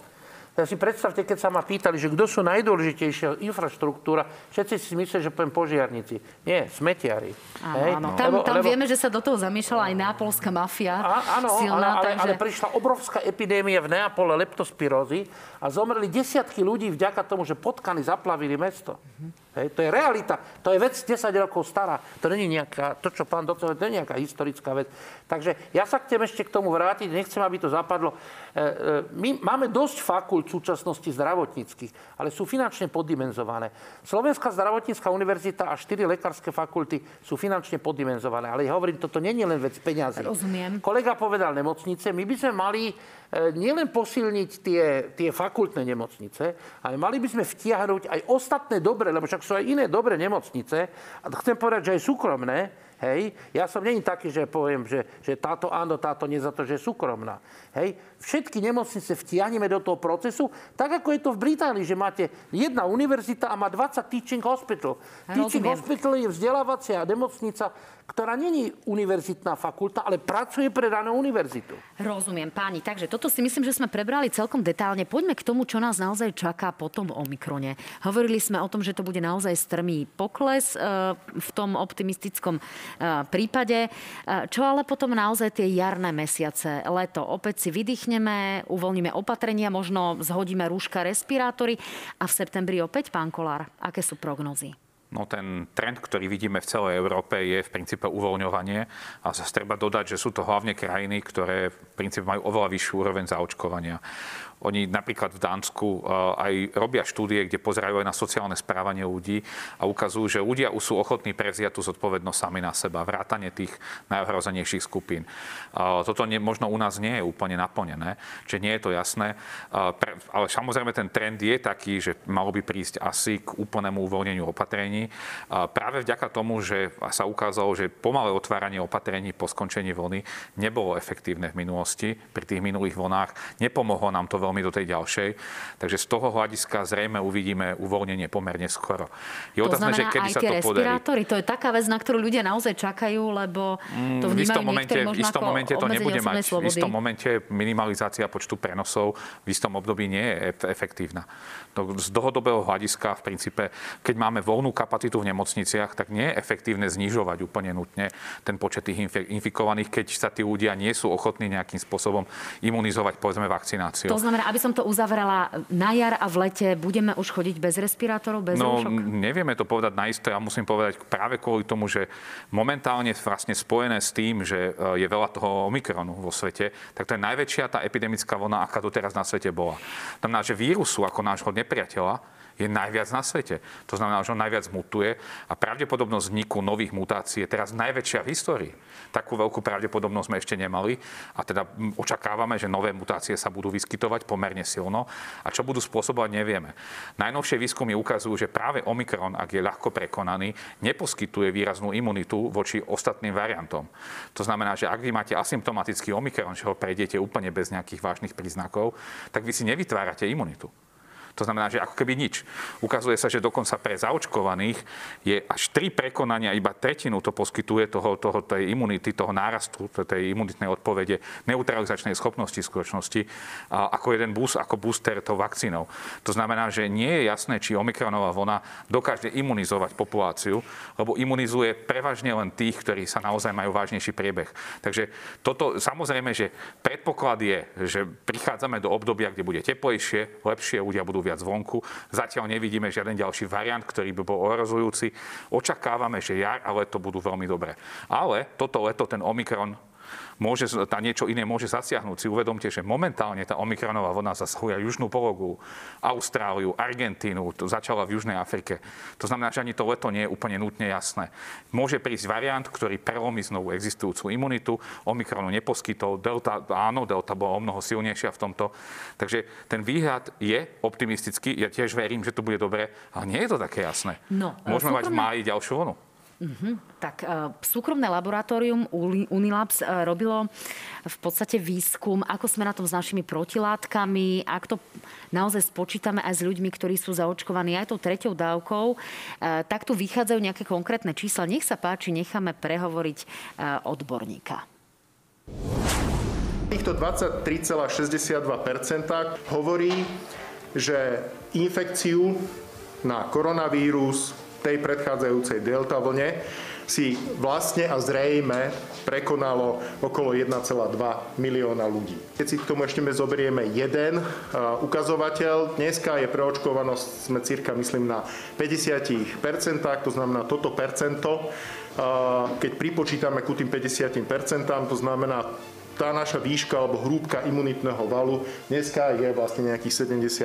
ja si predstavte, keď sa ma pýtali, že kto sú najdôležitejšia infraštruktúra, všetci si myslia, že poviem požiarníci. Nie, smetiari. Áno, Hej? áno. Tam, lebo, tam lebo... vieme, že sa do toho zamiešala aj neapolská mafia. Á, áno, silná, ale, takže... ale prišla obrovská epidémia v Neapole leptospirózy a zomreli desiatky ľudí vďaka tomu, že potkany zaplavili mesto. Mm-hmm. Hej, to je realita. To je vec 10 rokov stará. To není nejaká, to, čo pán doktor, to nie je nejaká historická vec. Takže ja sa chcem ešte k tomu vrátiť, nechcem, aby to zapadlo. E, e, my máme dosť fakult v súčasnosti zdravotníckých, ale sú finančne poddimenzované. Slovenská zdravotnícká univerzita a štyri lekárske fakulty sú finančne poddimenzované. Ale ja hovorím, toto je len vec peňazí. Rozumiem. Kolega povedal nemocnice, my by sme mali nielen posilniť tie, tie fakultné nemocnice, ale mali by sme vtiahnuť aj ostatné dobre, lebo však sú aj iné dobré nemocnice. A chcem povedať, že aj súkromné, Hej, ja som není taký, že poviem, že, že táto áno, táto nie za to, že je súkromná. Hej, všetky nemocnice vtiahneme do toho procesu, tak ako je to v Británii, že máte jedna univerzita a má 20 teaching hospital. Teaching hospital je vzdelávacia nemocnica, ktorá není univerzitná fakulta, ale pracuje pre danú univerzitu. Rozumiem, páni. Takže toto si myslím, že sme prebrali celkom detálne. Poďme k tomu, čo nás naozaj čaká po tom Omikrone. Hovorili sme o tom, že to bude naozaj strmý pokles e, v tom optimistickom e, prípade. E, čo ale potom naozaj tie jarné mesiace, leto? Opäť si vydýchneme, uvoľníme opatrenia, možno zhodíme rúška, respirátory a v septembri opäť, pán Kolár, aké sú prognozy? No ten trend, ktorý vidíme v celej Európe, je v princípe uvoľňovanie. A zase treba dodať, že sú to hlavne krajiny, ktoré v princípe majú oveľa vyššiu úroveň zaočkovania. Oni napríklad v Dánsku eh, aj robia štúdie, kde pozerajú aj na sociálne správanie ľudí a ukazujú, že ľudia sú ochotní prevziať tú zodpovednosť sami na seba, vrátanie tých najhrozenejších skupín. Toto nie, možno u nás nie je úplne naplnené, čiže nie je to jasné. Ale samozrejme ten trend je taký, že malo by prísť asi k úplnému uvoľneniu opatrení. Práve vďaka tomu, že sa ukázalo, že pomalé otváranie opatrení po skončení vlny nebolo efektívne v minulosti, pri tých minulých vlnách, nepomohlo nám to veľmi veľmi do tej ďalšej. Takže z toho hľadiska zrejme uvidíme uvoľnenie pomerne skoro. Je to otázne, že kedy aj sa to podarí. To je taká vec, na ktorú ľudia naozaj čakajú, lebo to mm, v istom momente, v istom momente to nebude mať. Slobody. V istom momente minimalizácia počtu prenosov v istom období nie je efektívna. Z dlhodobého hľadiska v princípe, keď máme voľnú kapacitu v nemocniciach, tak nie je efektívne znižovať úplne nutne ten počet tých infikovaných, keď sa tí ľudia nie sú ochotní nejakým spôsobom imunizovať, povedzme, vakcináciou. To znamená, aby som to uzavrela, na jar a v lete budeme už chodiť bez respirátorov, bez no, rúšok? nevieme to povedať naisté a musím povedať práve kvôli tomu, že momentálne vlastne spojené s tým, že e, je veľa toho Omikronu vo svete, tak to je najväčšia tá epidemická vlna, aká to teraz na svete bola. Znamená, že vírusu ako nášho nepriateľa je najviac na svete. To znamená, že on najviac mutuje a pravdepodobnosť vzniku nových mutácií je teraz najväčšia v histórii. Takú veľkú pravdepodobnosť sme ešte nemali a teda očakávame, že nové mutácie sa budú vyskytovať pomerne silno a čo budú spôsobovať, nevieme. Najnovšie výskumy ukazujú, že práve Omikron, ak je ľahko prekonaný, neposkytuje výraznú imunitu voči ostatným variantom. To znamená, že ak vy máte asymptomatický Omikron, že ho prejdete úplne bez nejakých vážnych príznakov, tak vy si nevytvárate imunitu. To znamená, že ako keby nič. Ukazuje sa, že dokonca pre zaočkovaných je až tri prekonania, iba tretinu to poskytuje toho, toho, tej imunity, toho nárastu, tej imunitnej odpovede, neutralizačnej schopnosti skutočnosti, ako jeden boost, ako booster tou vakcínou. To znamená, že nie je jasné, či omikronová vlna dokáže imunizovať populáciu, lebo imunizuje prevažne len tých, ktorí sa naozaj majú vážnejší priebeh. Takže toto samozrejme, že predpoklad je, že prichádzame do obdobia, kde bude teplejšie, lepšie, ľudia budú viac vonku. Zatiaľ nevidíme žiaden ďalší variant, ktorý by bol ohrozujúci. Očakávame, že jar a leto budú veľmi dobré. Ale toto leto ten Omikron môže, tá niečo iné môže zasiahnuť. Si uvedomte, že momentálne tá omikronová vlna zasahuje južnú pologu, Austráliu, Argentínu, to začala v Južnej Afrike. To znamená, že ani to leto nie je úplne nutne jasné. Môže prísť variant, ktorý prelomí znovu existujúcu imunitu. Omikronu neposkytol, delta, áno, delta bola o mnoho silnejšia v tomto. Takže ten výhľad je optimistický. Ja tiež verím, že to bude dobre, ale nie je to také jasné. No, Môžeme súkromné... mať v máji ďalšiu vlnu. Uh-huh. Tak uh, súkromné laboratórium Unilabs uh, robilo v podstate výskum, ako sme na tom s našimi protilátkami, ak to naozaj spočítame aj s ľuďmi, ktorí sú zaočkovaní aj tou treťou dávkou, uh, tak tu vychádzajú nejaké konkrétne čísla. Nech sa páči, necháme prehovoriť uh, odborníka. Týchto 23,62% hovorí, že infekciu na koronavírus tej predchádzajúcej delta vlne si vlastne a zrejme prekonalo okolo 1,2 milióna ľudí. Keď si k tomu ešte zoberieme jeden ukazovateľ, dneska je preočkovanosť, sme cirka myslím na 50%, to znamená toto percento, keď pripočítame ku tým 50%, to znamená tá naša výška alebo hrúbka imunitného valu dneska je vlastne nejakých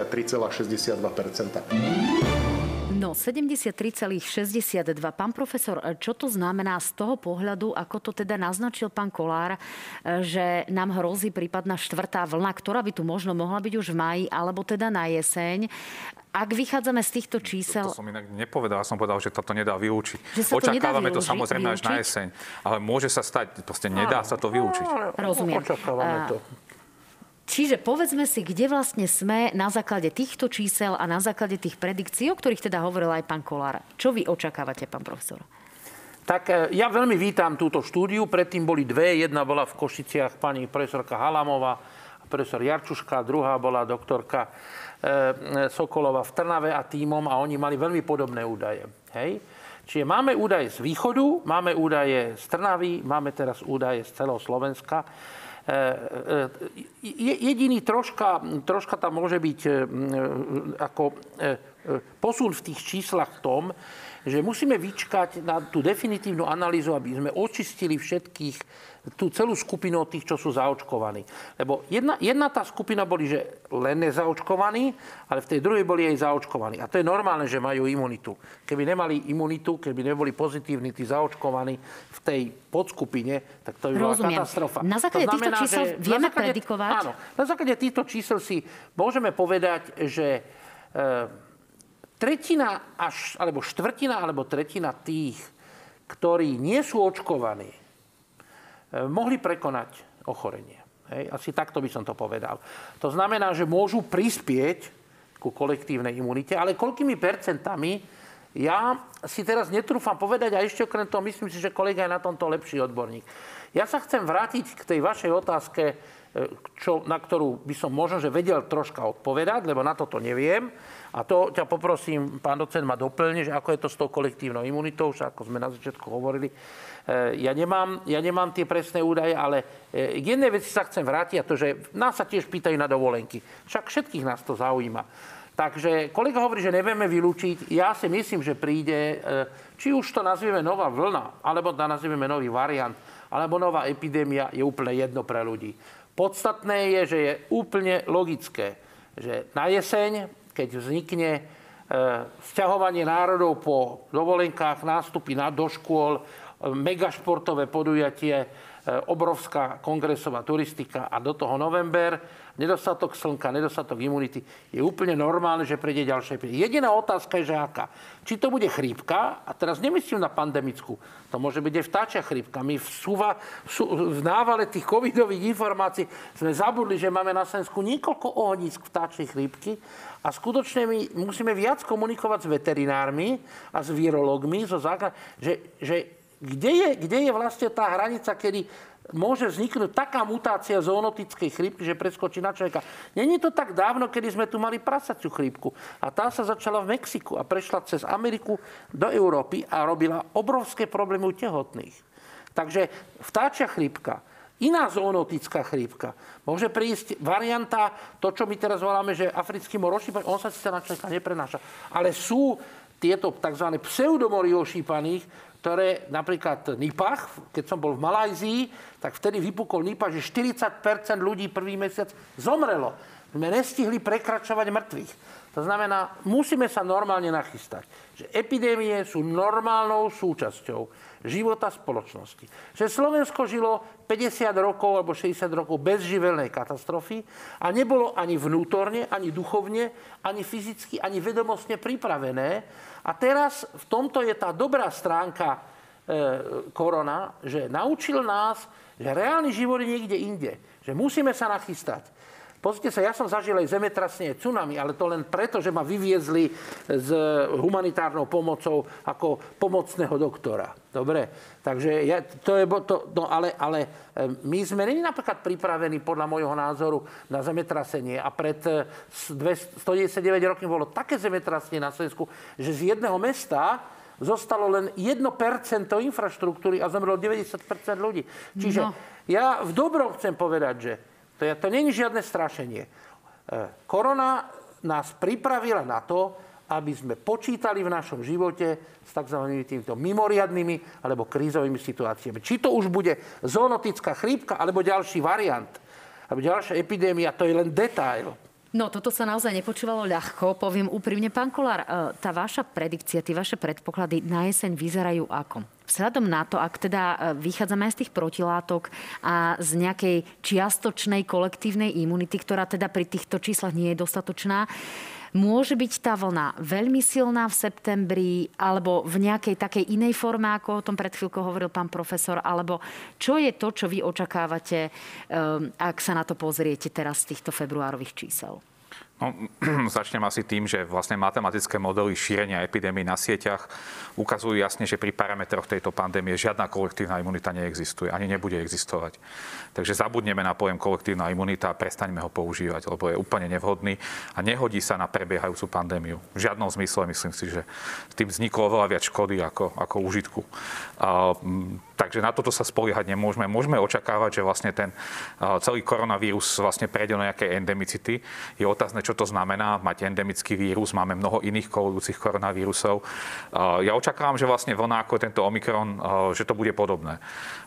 73,62%. No, 73,62. Pán profesor, čo to znamená z toho pohľadu, ako to teda naznačil pán Kolár, že nám hrozí prípadná štvrtá vlna, ktorá by tu možno mohla byť už v maji, alebo teda na jeseň. Ak vychádzame z týchto čísel... To, to som inak nepovedal, som povedal, že toto nedá vylúčiť. Že sa to Očakávame nedá to samozrejme vylúčiť? až na jeseň, ale môže sa stať, proste nedá sa to vylúčiť. Rozumiem. Očakávame to. Čiže povedzme si, kde vlastne sme na základe týchto čísel a na základe tých predikcií, o ktorých teda hovoril aj pán Kolár. Čo vy očakávate, pán profesor? Tak e, ja veľmi vítam túto štúdiu. Predtým boli dve. Jedna bola v Košiciach pani profesorka Halamová a profesor Jarčuška. Druhá bola doktorka e, Sokolova v Trnave a týmom a oni mali veľmi podobné údaje. Hej? Čiže máme údaje z východu, máme údaje z Trnavy, máme teraz údaje z celého Slovenska. E, e, je- Jediný troška, troška tam môže byť e, m, ako posun v tých číslach v tom, že musíme vyčkať na tú definitívnu analýzu, aby sme očistili všetkých, tú celú skupinu od tých, čo sú zaočkovaní. Lebo jedna, jedna tá skupina boli, že len nezaočkovaní, ale v tej druhej boli aj zaočkovaní. A to je normálne, že majú imunitu. Keby nemali imunitu, keby neboli pozitívni tí zaočkovaní v tej podskupine, tak to by bola Rozumiem. katastrofa. Na základe To týchto čísel vieme predikovať? Áno, na základe týchto čísel si môžeme povedať, že e, tretina až, alebo štvrtina alebo tretina tých, ktorí nie sú očkovaní, e, mohli prekonať ochorenie. Hej, asi takto by som to povedal. To znamená, že môžu prispieť ku kolektívnej imunite, ale koľkými percentami, ja si teraz netrúfam povedať a ešte okrem toho myslím si, že kolega je na tomto lepší odborník. Ja sa chcem vrátiť k tej vašej otázke, e, čo, na ktorú by som možno, že vedel troška odpovedať, lebo na toto neviem. A to ťa poprosím, pán docent ma doplne, že ako je to s tou kolektívnou imunitou, že ako sme na začiatku hovorili. E, Ja nemám, ja nemám tie presné údaje, ale e, k jednej veci sa chcem vrátiť a to, že nás sa tiež pýtajú na dovolenky. Však všetkých nás to zaujíma. Takže kolega hovorí, že nevieme vylúčiť. Ja si myslím, že príde, e, či už to nazvieme nová vlna, alebo to nazvieme nový variant, alebo nová epidémia, je úplne jedno pre ľudí. Podstatné je, že je úplne logické, že na jeseň, keď vznikne e, sťahovanie národov po dovolenkách, nástupy na, do škôl, e, megašportové podujatie, e, obrovská kongresová turistika a do toho november, nedostatok slnka, nedostatok imunity, je úplne normálne, že prejde ďalšie. Jediná otázka je, že aká. Či to bude chrípka, a teraz nemyslím na pandemickú, to môže byť aj vtáčia chrípka. My v, súva, v, sú, v návale tých covidových informácií sme zabudli, že máme na Slovensku niekoľko ohnízk vtáčej chrípky a skutočne my musíme viac komunikovať s veterinármi a s virológmi, so základ, že, že kde, je, kde je vlastne tá hranica, kedy môže vzniknúť taká mutácia zoonotickej chrípky, že preskočí na človeka. Není to tak dávno, kedy sme tu mali prasaciu chrípku. A tá sa začala v Mexiku a prešla cez Ameriku do Európy a robila obrovské problémy u tehotných. Takže vtáčia chrípka, iná zoonotická chrípka. Môže prísť varianta, to, čo my teraz voláme, že africký mor ošípaný, on sa síce na človeka neprenáša. Ale sú tieto tzv. pseudomory ošípaných, ktoré napríklad Nipach, keď som bol v Malajzii, tak vtedy vypukol Nipach, že 40% ľudí prvý mesiac zomrelo. Sme nestihli prekračovať mŕtvych. To znamená, musíme sa normálne nachystať. Že epidémie sú normálnou súčasťou života spoločnosti. Že Slovensko žilo 50 rokov alebo 60 rokov bez živelnej katastrofy a nebolo ani vnútorne, ani duchovne, ani fyzicky, ani vedomostne pripravené. A teraz v tomto je tá dobrá stránka e, korona, že naučil nás, že reálny život je niekde inde. Že musíme sa nachystať. Pozrite sa, ja som zažil aj zemetrasenie, tsunami, ale to len preto, že ma vyviezli s humanitárnou pomocou ako pomocného doktora. Dobre? Takže ja, to je, to, no ale, ale e, my sme není napríklad pripravení podľa môjho názoru na zemetrasenie a pred e, s- dve- 199 rokmi bolo také zemetrasenie na Slovensku, že z jedného mesta zostalo len 1% infraštruktúry a zomrelo 90% ľudí. Čiže No. ja v dobrom chcem povedať, že to, je, to není žiadne strašenie. E, Korona nás pripravila na to, aby sme počítali v našom živote s tzv. týmito mimoriadnými alebo krízovými situáciami. Či to už bude zoonotická chrípka alebo ďalší variant, alebo ďalšia epidémia, to je len detail. No, toto sa naozaj nepočúvalo ľahko, poviem úprimne. Pán Kolár, e, tá vaša predikcia, tie vaše predpoklady na jeseň vyzerajú ako? Vzhľadom na to, ak teda e, vychádzame z tých protilátok a z nejakej čiastočnej kolektívnej imunity, ktorá teda pri týchto číslach nie je dostatočná, Môže byť tá vlna veľmi silná v septembri alebo v nejakej takej inej forme, ako o tom pred chvíľkou hovoril pán profesor, alebo čo je to, čo vy očakávate, um, ak sa na to pozriete teraz z týchto februárových čísel? No, začnem asi tým, že vlastne matematické modely šírenia epidémie na sieťach ukazujú jasne, že pri parametroch tejto pandémie žiadna kolektívna imunita neexistuje, ani nebude existovať. Takže zabudneme na pojem kolektívna imunita a prestaňme ho používať, lebo je úplne nevhodný a nehodí sa na prebiehajúcu pandémiu. V žiadnom zmysle myslím si, že tým vzniklo oveľa viac škody ako, ako užitku. A, Takže na toto sa spoliehať nemôžeme. Môžeme očakávať, že vlastne ten celý koronavírus vlastne prejde do nejakej endemicity. Je otázne, čo to znamená mať endemický vírus. Máme mnoho iných kolujúcich koronavírusov. Ja očakávam, že vlastne vlna ako tento Omikron, že to bude podobné.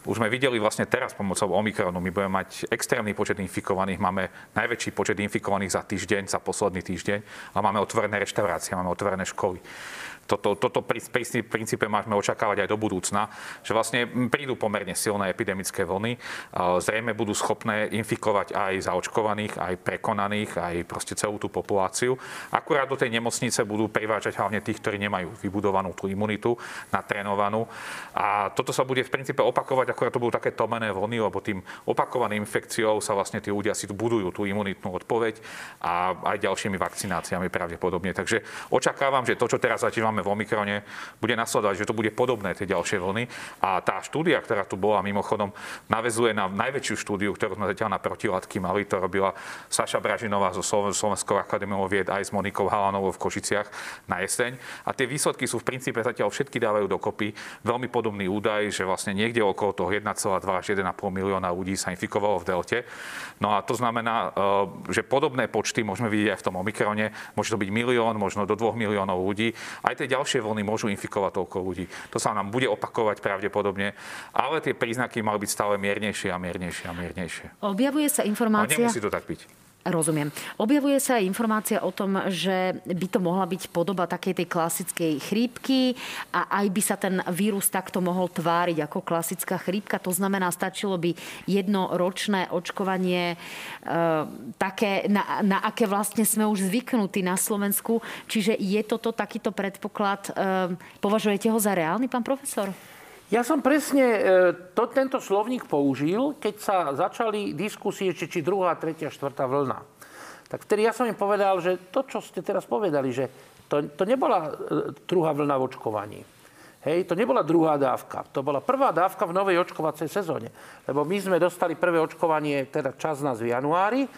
Už sme videli vlastne teraz pomocou Omikronu. My budeme mať extrémny počet infikovaných. Máme najväčší počet infikovaných za týždeň, za posledný týždeň. A máme otvorené reštaurácie, máme otvorené školy toto, toto pri, pri princípe môžeme očakávať aj do budúcna, že vlastne prídu pomerne silné epidemické vlny. Zrejme budú schopné infikovať aj zaočkovaných, aj prekonaných, aj proste celú tú populáciu. Akurát do tej nemocnice budú privážať hlavne tých, ktorí nemajú vybudovanú tú imunitu, natrénovanú. A toto sa bude v princípe opakovať, akurát to budú také tomené vlny, lebo tým opakovaným infekciou sa vlastne tí ľudia si budujú tú imunitnú odpoveď a aj ďalšími vakcináciami pravdepodobne. Takže očakávam, že to, čo teraz v Omikrone, bude nasledovať, že to bude podobné tie ďalšie vlny. A tá štúdia, ktorá tu bola, mimochodom, navezuje na najväčšiu štúdiu, ktorú sme zatiaľ na protilátky mali. To robila Saša Bražinová zo Slovenskou akadémiou vied aj s Monikou Halanovou v Košiciach na jeseň. A tie výsledky sú v princípe zatiaľ všetky dávajú dokopy. Veľmi podobný údaj, že vlastne niekde okolo toho 1,2 až 1,5 milióna ľudí sa infikovalo v delte. No a to znamená, e, že podobné počty môžeme vidieť aj v tom Omikrone. Môže to byť milión, možno do 2 miliónov ľudí. Aj tie ďalšie vlny môžu infikovať toľko ľudí. To sa nám bude opakovať pravdepodobne, ale tie príznaky mali byť stále miernejšie a miernejšie a miernejšie. Objavuje sa informácia... Ale nemusí to tak byť. Rozumiem. Objavuje sa aj informácia o tom, že by to mohla byť podoba takej tej klasickej chrípky a aj by sa ten vírus takto mohol tváriť ako klasická chrípka. To znamená, stačilo by jednoročné očkovanie e, také, na, na aké vlastne sme už zvyknutí na Slovensku. Čiže je toto takýto predpoklad, e, považujete ho za reálny, pán profesor? Ja som presne e, to, tento slovník použil, keď sa začali diskusie, či, či druhá, tretia, štvrtá vlna. Tak vtedy ja som im povedal, že to, čo ste teraz povedali, že to, to nebola e, druhá vlna v očkovaní. Hej, to nebola druhá dávka. To bola prvá dávka v novej očkovacej sezóne. Lebo my sme dostali prvé očkovanie, teda čas nás v januári.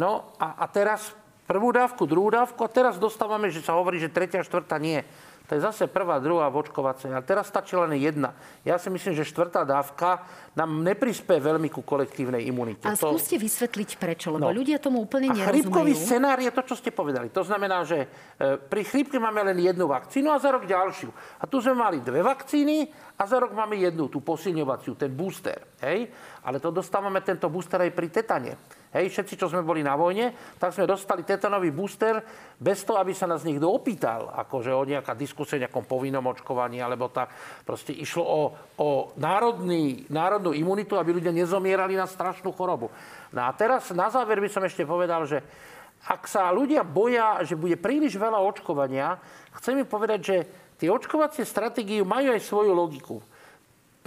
No a, a teraz prvú dávku, druhú dávku a teraz dostávame, že sa hovorí, že tretia, štvrtá nie. To je zase prvá, druhá vočkovacia. A teraz stačí len jedna. Ja si myslím, že štvrtá dávka nám neprispie veľmi ku kolektívnej imunite. A to... skúste vysvetliť prečo, lebo no. ľudia tomu úplne a nerozumejú. chrípkový scenár je to, čo ste povedali. To znamená, že e, pri chrípke máme len jednu vakcínu a za rok ďalšiu. A tu sme mali dve vakcíny a za rok máme jednu, tú posilňovaciu, ten booster. Hej? Ale to dostávame tento booster aj pri tetane. Hej, všetci, čo sme boli na vojne, tak sme dostali tetanový booster bez toho, aby sa nás niekto opýtal, akože o nejaká diskusia nejakom povinnom očkovaní, alebo tak. Proste išlo o, o národný, národnú imunitu, aby ľudia nezomierali na strašnú chorobu. No a teraz na záver by som ešte povedal, že ak sa ľudia boja, že bude príliš veľa očkovania, chcem mi povedať, že tie očkovacie stratégie majú aj svoju logiku.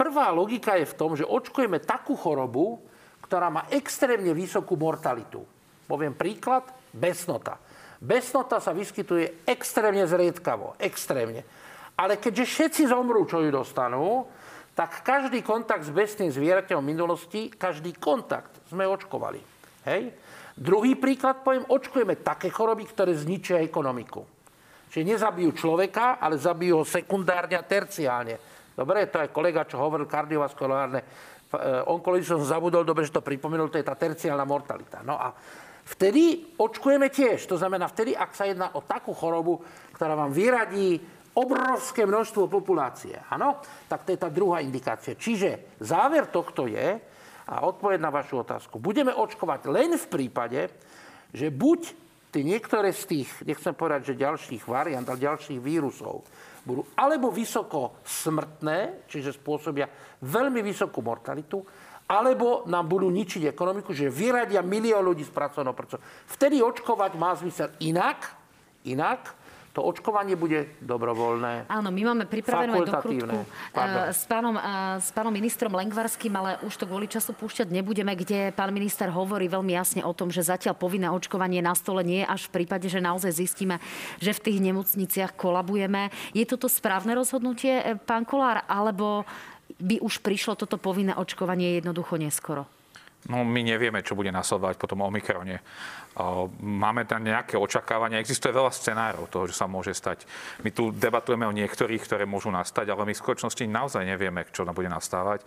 Prvá logika je v tom, že očkujeme takú chorobu, ktorá má extrémne vysokú mortalitu. Poviem príklad, besnota. Besnota sa vyskytuje extrémne zriedkavo, extrémne. Ale keďže všetci zomrú, čo ju dostanú, tak každý kontakt s besným zvieraťom v minulosti, každý kontakt sme očkovali. Hej? Druhý príklad poviem, očkujeme také choroby, ktoré zničia ekonomiku. Čiže nezabijú človeka, ale zabijú ho sekundárne a terciálne. Dobre, to je kolega, čo hovoril kardiovaskulárne Eh, onkológiu som zabudol, dobre, že to pripomenul, to je tá terciálna mortalita. No a vtedy očkujeme tiež. To znamená, vtedy, ak sa jedná o takú chorobu, ktorá vám vyradí obrovské množstvo populácie, áno, tak to je tá druhá indikácia. Čiže záver tohto je, a odpoveď na vašu otázku, budeme očkovať len v prípade, že buď tie niektoré z tých, nechcem povedať, že ďalších variant, ale ďalších vírusov budú alebo vysoko smrtné, čiže spôsobia veľmi vysokú mortalitu, alebo nám budú ničiť ekonomiku, že vyradia milión ľudí z pracovného procesu. Vtedy očkovať má zmysel inak, inak, to očkovanie bude dobrovoľné. Áno, my máme pripravenú aj dokrutku eh, s pánom, eh, s pánom ministrom Lengvarským, ale už to kvôli času púšťať nebudeme, kde pán minister hovorí veľmi jasne o tom, že zatiaľ povinné očkovanie na stole nie je až v prípade, že naozaj zistíme, že v tých nemocniciach kolabujeme. Je toto správne rozhodnutie, eh, pán Kolár, alebo by už prišlo toto povinné očkovanie jednoducho neskoro? No my nevieme, čo bude nasledovať po tom Omikrone. Máme tam nejaké očakávania. Existuje veľa scenárov toho, že sa môže stať. My tu debatujeme o niektorých, ktoré môžu nastať, ale my v skutočnosti naozaj nevieme, čo bude nastávať.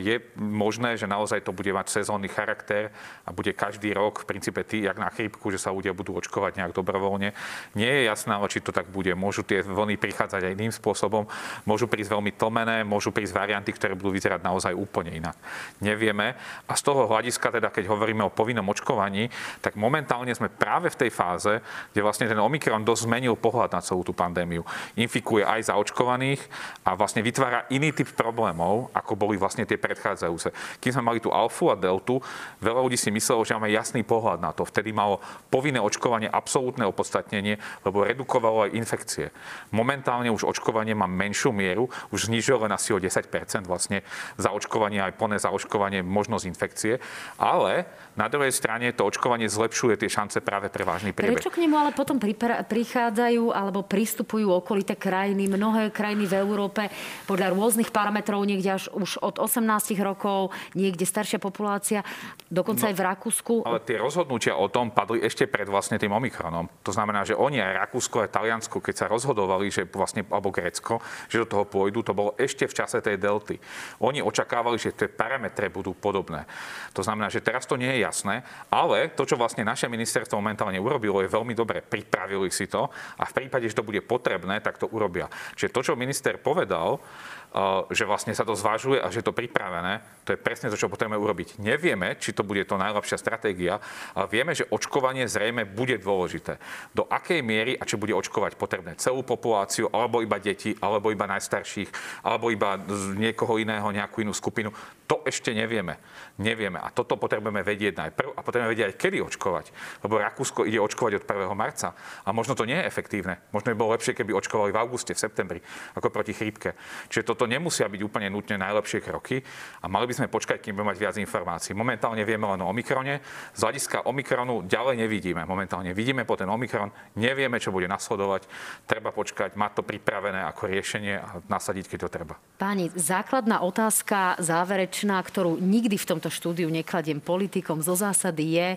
Je možné, že naozaj to bude mať sezónny charakter a bude každý rok v princípe tý, jak na chrípku, že sa ľudia budú očkovať nejak dobrovoľne. Nie je jasné, ale či to tak bude. Môžu tie vlny prichádzať aj iným spôsobom. Môžu prísť veľmi tlmené, môžu prísť varianty, ktoré budú vyzerať naozaj úplne inak. Nevieme. A z toho hľadiska, teda keď hovoríme o povinnom očkovaní, tak momentálne sme práve v tej fáze, kde vlastne ten Omikron dosť zmenil pohľad na celú tú pandémiu. Infikuje aj zaočkovaných a vlastne vytvára iný typ problémov, ako boli vlastne tie predchádzajúce. Kým sme mali tú alfu a deltu, veľa ľudí si myslelo, že máme jasný pohľad na to. Vtedy malo povinné očkovanie absolútne opodstatnenie, lebo redukovalo aj infekcie. Momentálne už očkovanie má menšiu mieru, už znižuje len asi o 10% vlastne zaočkovanie aj plné zaočkovanie možnosť infekcie, ale na druhej strane to očkovanie zlepšuje tie šance práve pre vážny priebeh. Prečo k nemu ale potom prichádzajú alebo pristupujú okolité krajiny, mnohé krajiny v Európe podľa rôznych parametrov, niekde až už od 18 rokov, niekde staršia populácia, dokonca no, aj v Rakúsku. Ale tie rozhodnutia o tom padli ešte pred vlastne tým Omikronom. To znamená, že oni aj Rakúsko, aj Taliansko, keď sa rozhodovali, že vlastne, alebo Grécko, že do toho pôjdu, to bolo ešte v čase tej delty. Oni očakávali, že tie parametre budú podobné. To znamená, že teraz to nie je jasné, ale to, čo vlastne naše ministerstvo momentálne urobilo, je veľmi dobre. Pripravili si to a v prípade, že to bude potrebné, tak to urobia. Čiže to, čo minister povedal, že vlastne sa to zvažuje a že je to pripravené, to je presne to, čo potrebujeme urobiť. Nevieme, či to bude to najlepšia stratégia, ale vieme, že očkovanie zrejme bude dôležité. Do akej miery a či bude očkovať potrebné celú populáciu, alebo iba deti, alebo iba najstarších, alebo iba niekoho iného, nejakú inú skupinu, to ešte nevieme. Nevieme. A toto potrebujeme vedieť najprv a potrebujeme vedieť aj, kedy očkovať. Lebo Rakúsko ide očkovať od 1. marca. A možno to nie je efektívne. Možno by bolo lepšie, keby očkovali v auguste, v septembri, ako proti chrípke. Čiže toto nemusia byť úplne nutne najlepšie kroky a mali by sme počkať, kým budeme mať viac informácií. Momentálne vieme len o Omikrone. Z hľadiska Omikronu ďalej nevidíme. Momentálne vidíme po ten Omikron, nevieme, čo bude nasledovať. Treba počkať, mať to pripravené ako riešenie a nasadiť, keď to treba. Páni, základná otázka záverečná, ktorú nikdy v tomto štúdiu nekladiem politikom zo zásady je,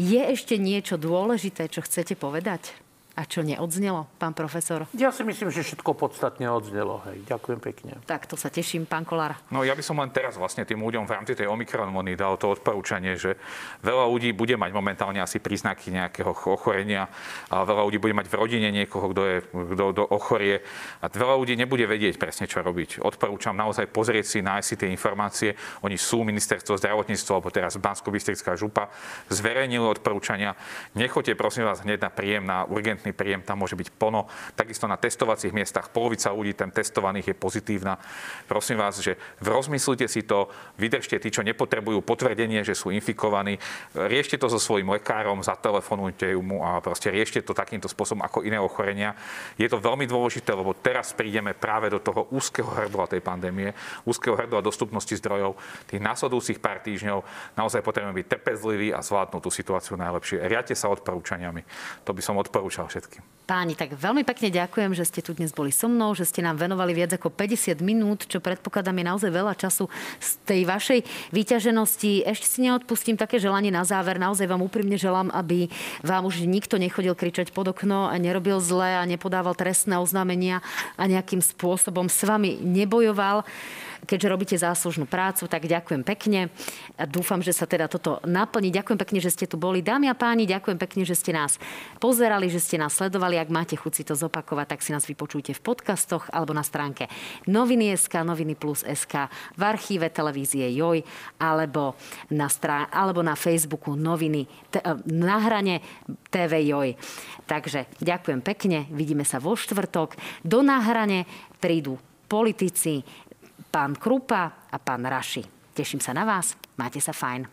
je ešte niečo dôležité, čo chcete povedať? A čo neodznelo, pán profesor? Ja si myslím, že všetko podstatne odznelo. Hej. Ďakujem pekne. Tak to sa teším, pán Kolár. No ja by som len teraz vlastne tým ľuďom v rámci tej Omikron vlny dal to odporúčanie, že veľa ľudí bude mať momentálne asi príznaky nejakého ochorenia a veľa ľudí bude mať v rodine niekoho, kto, je, kto, kto ochorie a veľa ľudí nebude vedieť presne, čo robiť. Odporúčam naozaj pozrieť si, nájsť si tie informácie. Oni sú ministerstvo zdravotníctva, alebo teraz bansko župa, zverejnili odporúčania. Nechoďte prosím vás hneď na príjem na urgent urgentný príjem, tam môže byť plno. Takisto na testovacích miestach polovica ľudí tam testovaných je pozitívna. Prosím vás, že rozmyslite si to, vydržte tí, čo nepotrebujú potvrdenie, že sú infikovaní, riešte to so svojím lekárom, zatelefonujte mu a proste riešte to takýmto spôsobom ako iné ochorenia. Je to veľmi dôležité, lebo teraz prídeme práve do toho úzkeho hrdla tej pandémie, úzkeho hrdla dostupnosti zdrojov. Tých následujúcich pár týždňov naozaj potrebujeme byť trpezliví a zvládnuť tú situáciu najlepšie. Riate sa odporúčaniami. To by som odporúčal všetkým. Páni, tak veľmi pekne ďakujem, že ste tu dnes boli so mnou, že ste nám venovali viac ako 50 minút, čo predpokladám je naozaj veľa času z tej vašej vyťaženosti. Ešte si neodpustím také želanie na záver. Naozaj vám úprimne želám, aby vám už nikto nechodil kričať pod okno a nerobil zle a nepodával trestné oznámenia a nejakým spôsobom s vami nebojoval. Keďže robíte záslužnú prácu, tak ďakujem pekne. Dúfam, že sa teda toto naplní. Ďakujem pekne, že ste tu boli. Dámy a páni, ďakujem pekne, že ste nás pozerali, že ste nás sledovali. Ak máte chuť si to zopakovať, tak si nás vypočujte v podcastoch alebo na stránke noviny.sk, noviny plus SK, v archíve televízie JOJ alebo na, strán- alebo na Facebooku noviny t- na hrane TV JOJ. Takže ďakujem pekne, vidíme sa vo štvrtok. Do náhrane prídu politici, pán Krupa a pán Raši. Teším sa na vás, máte sa fajn.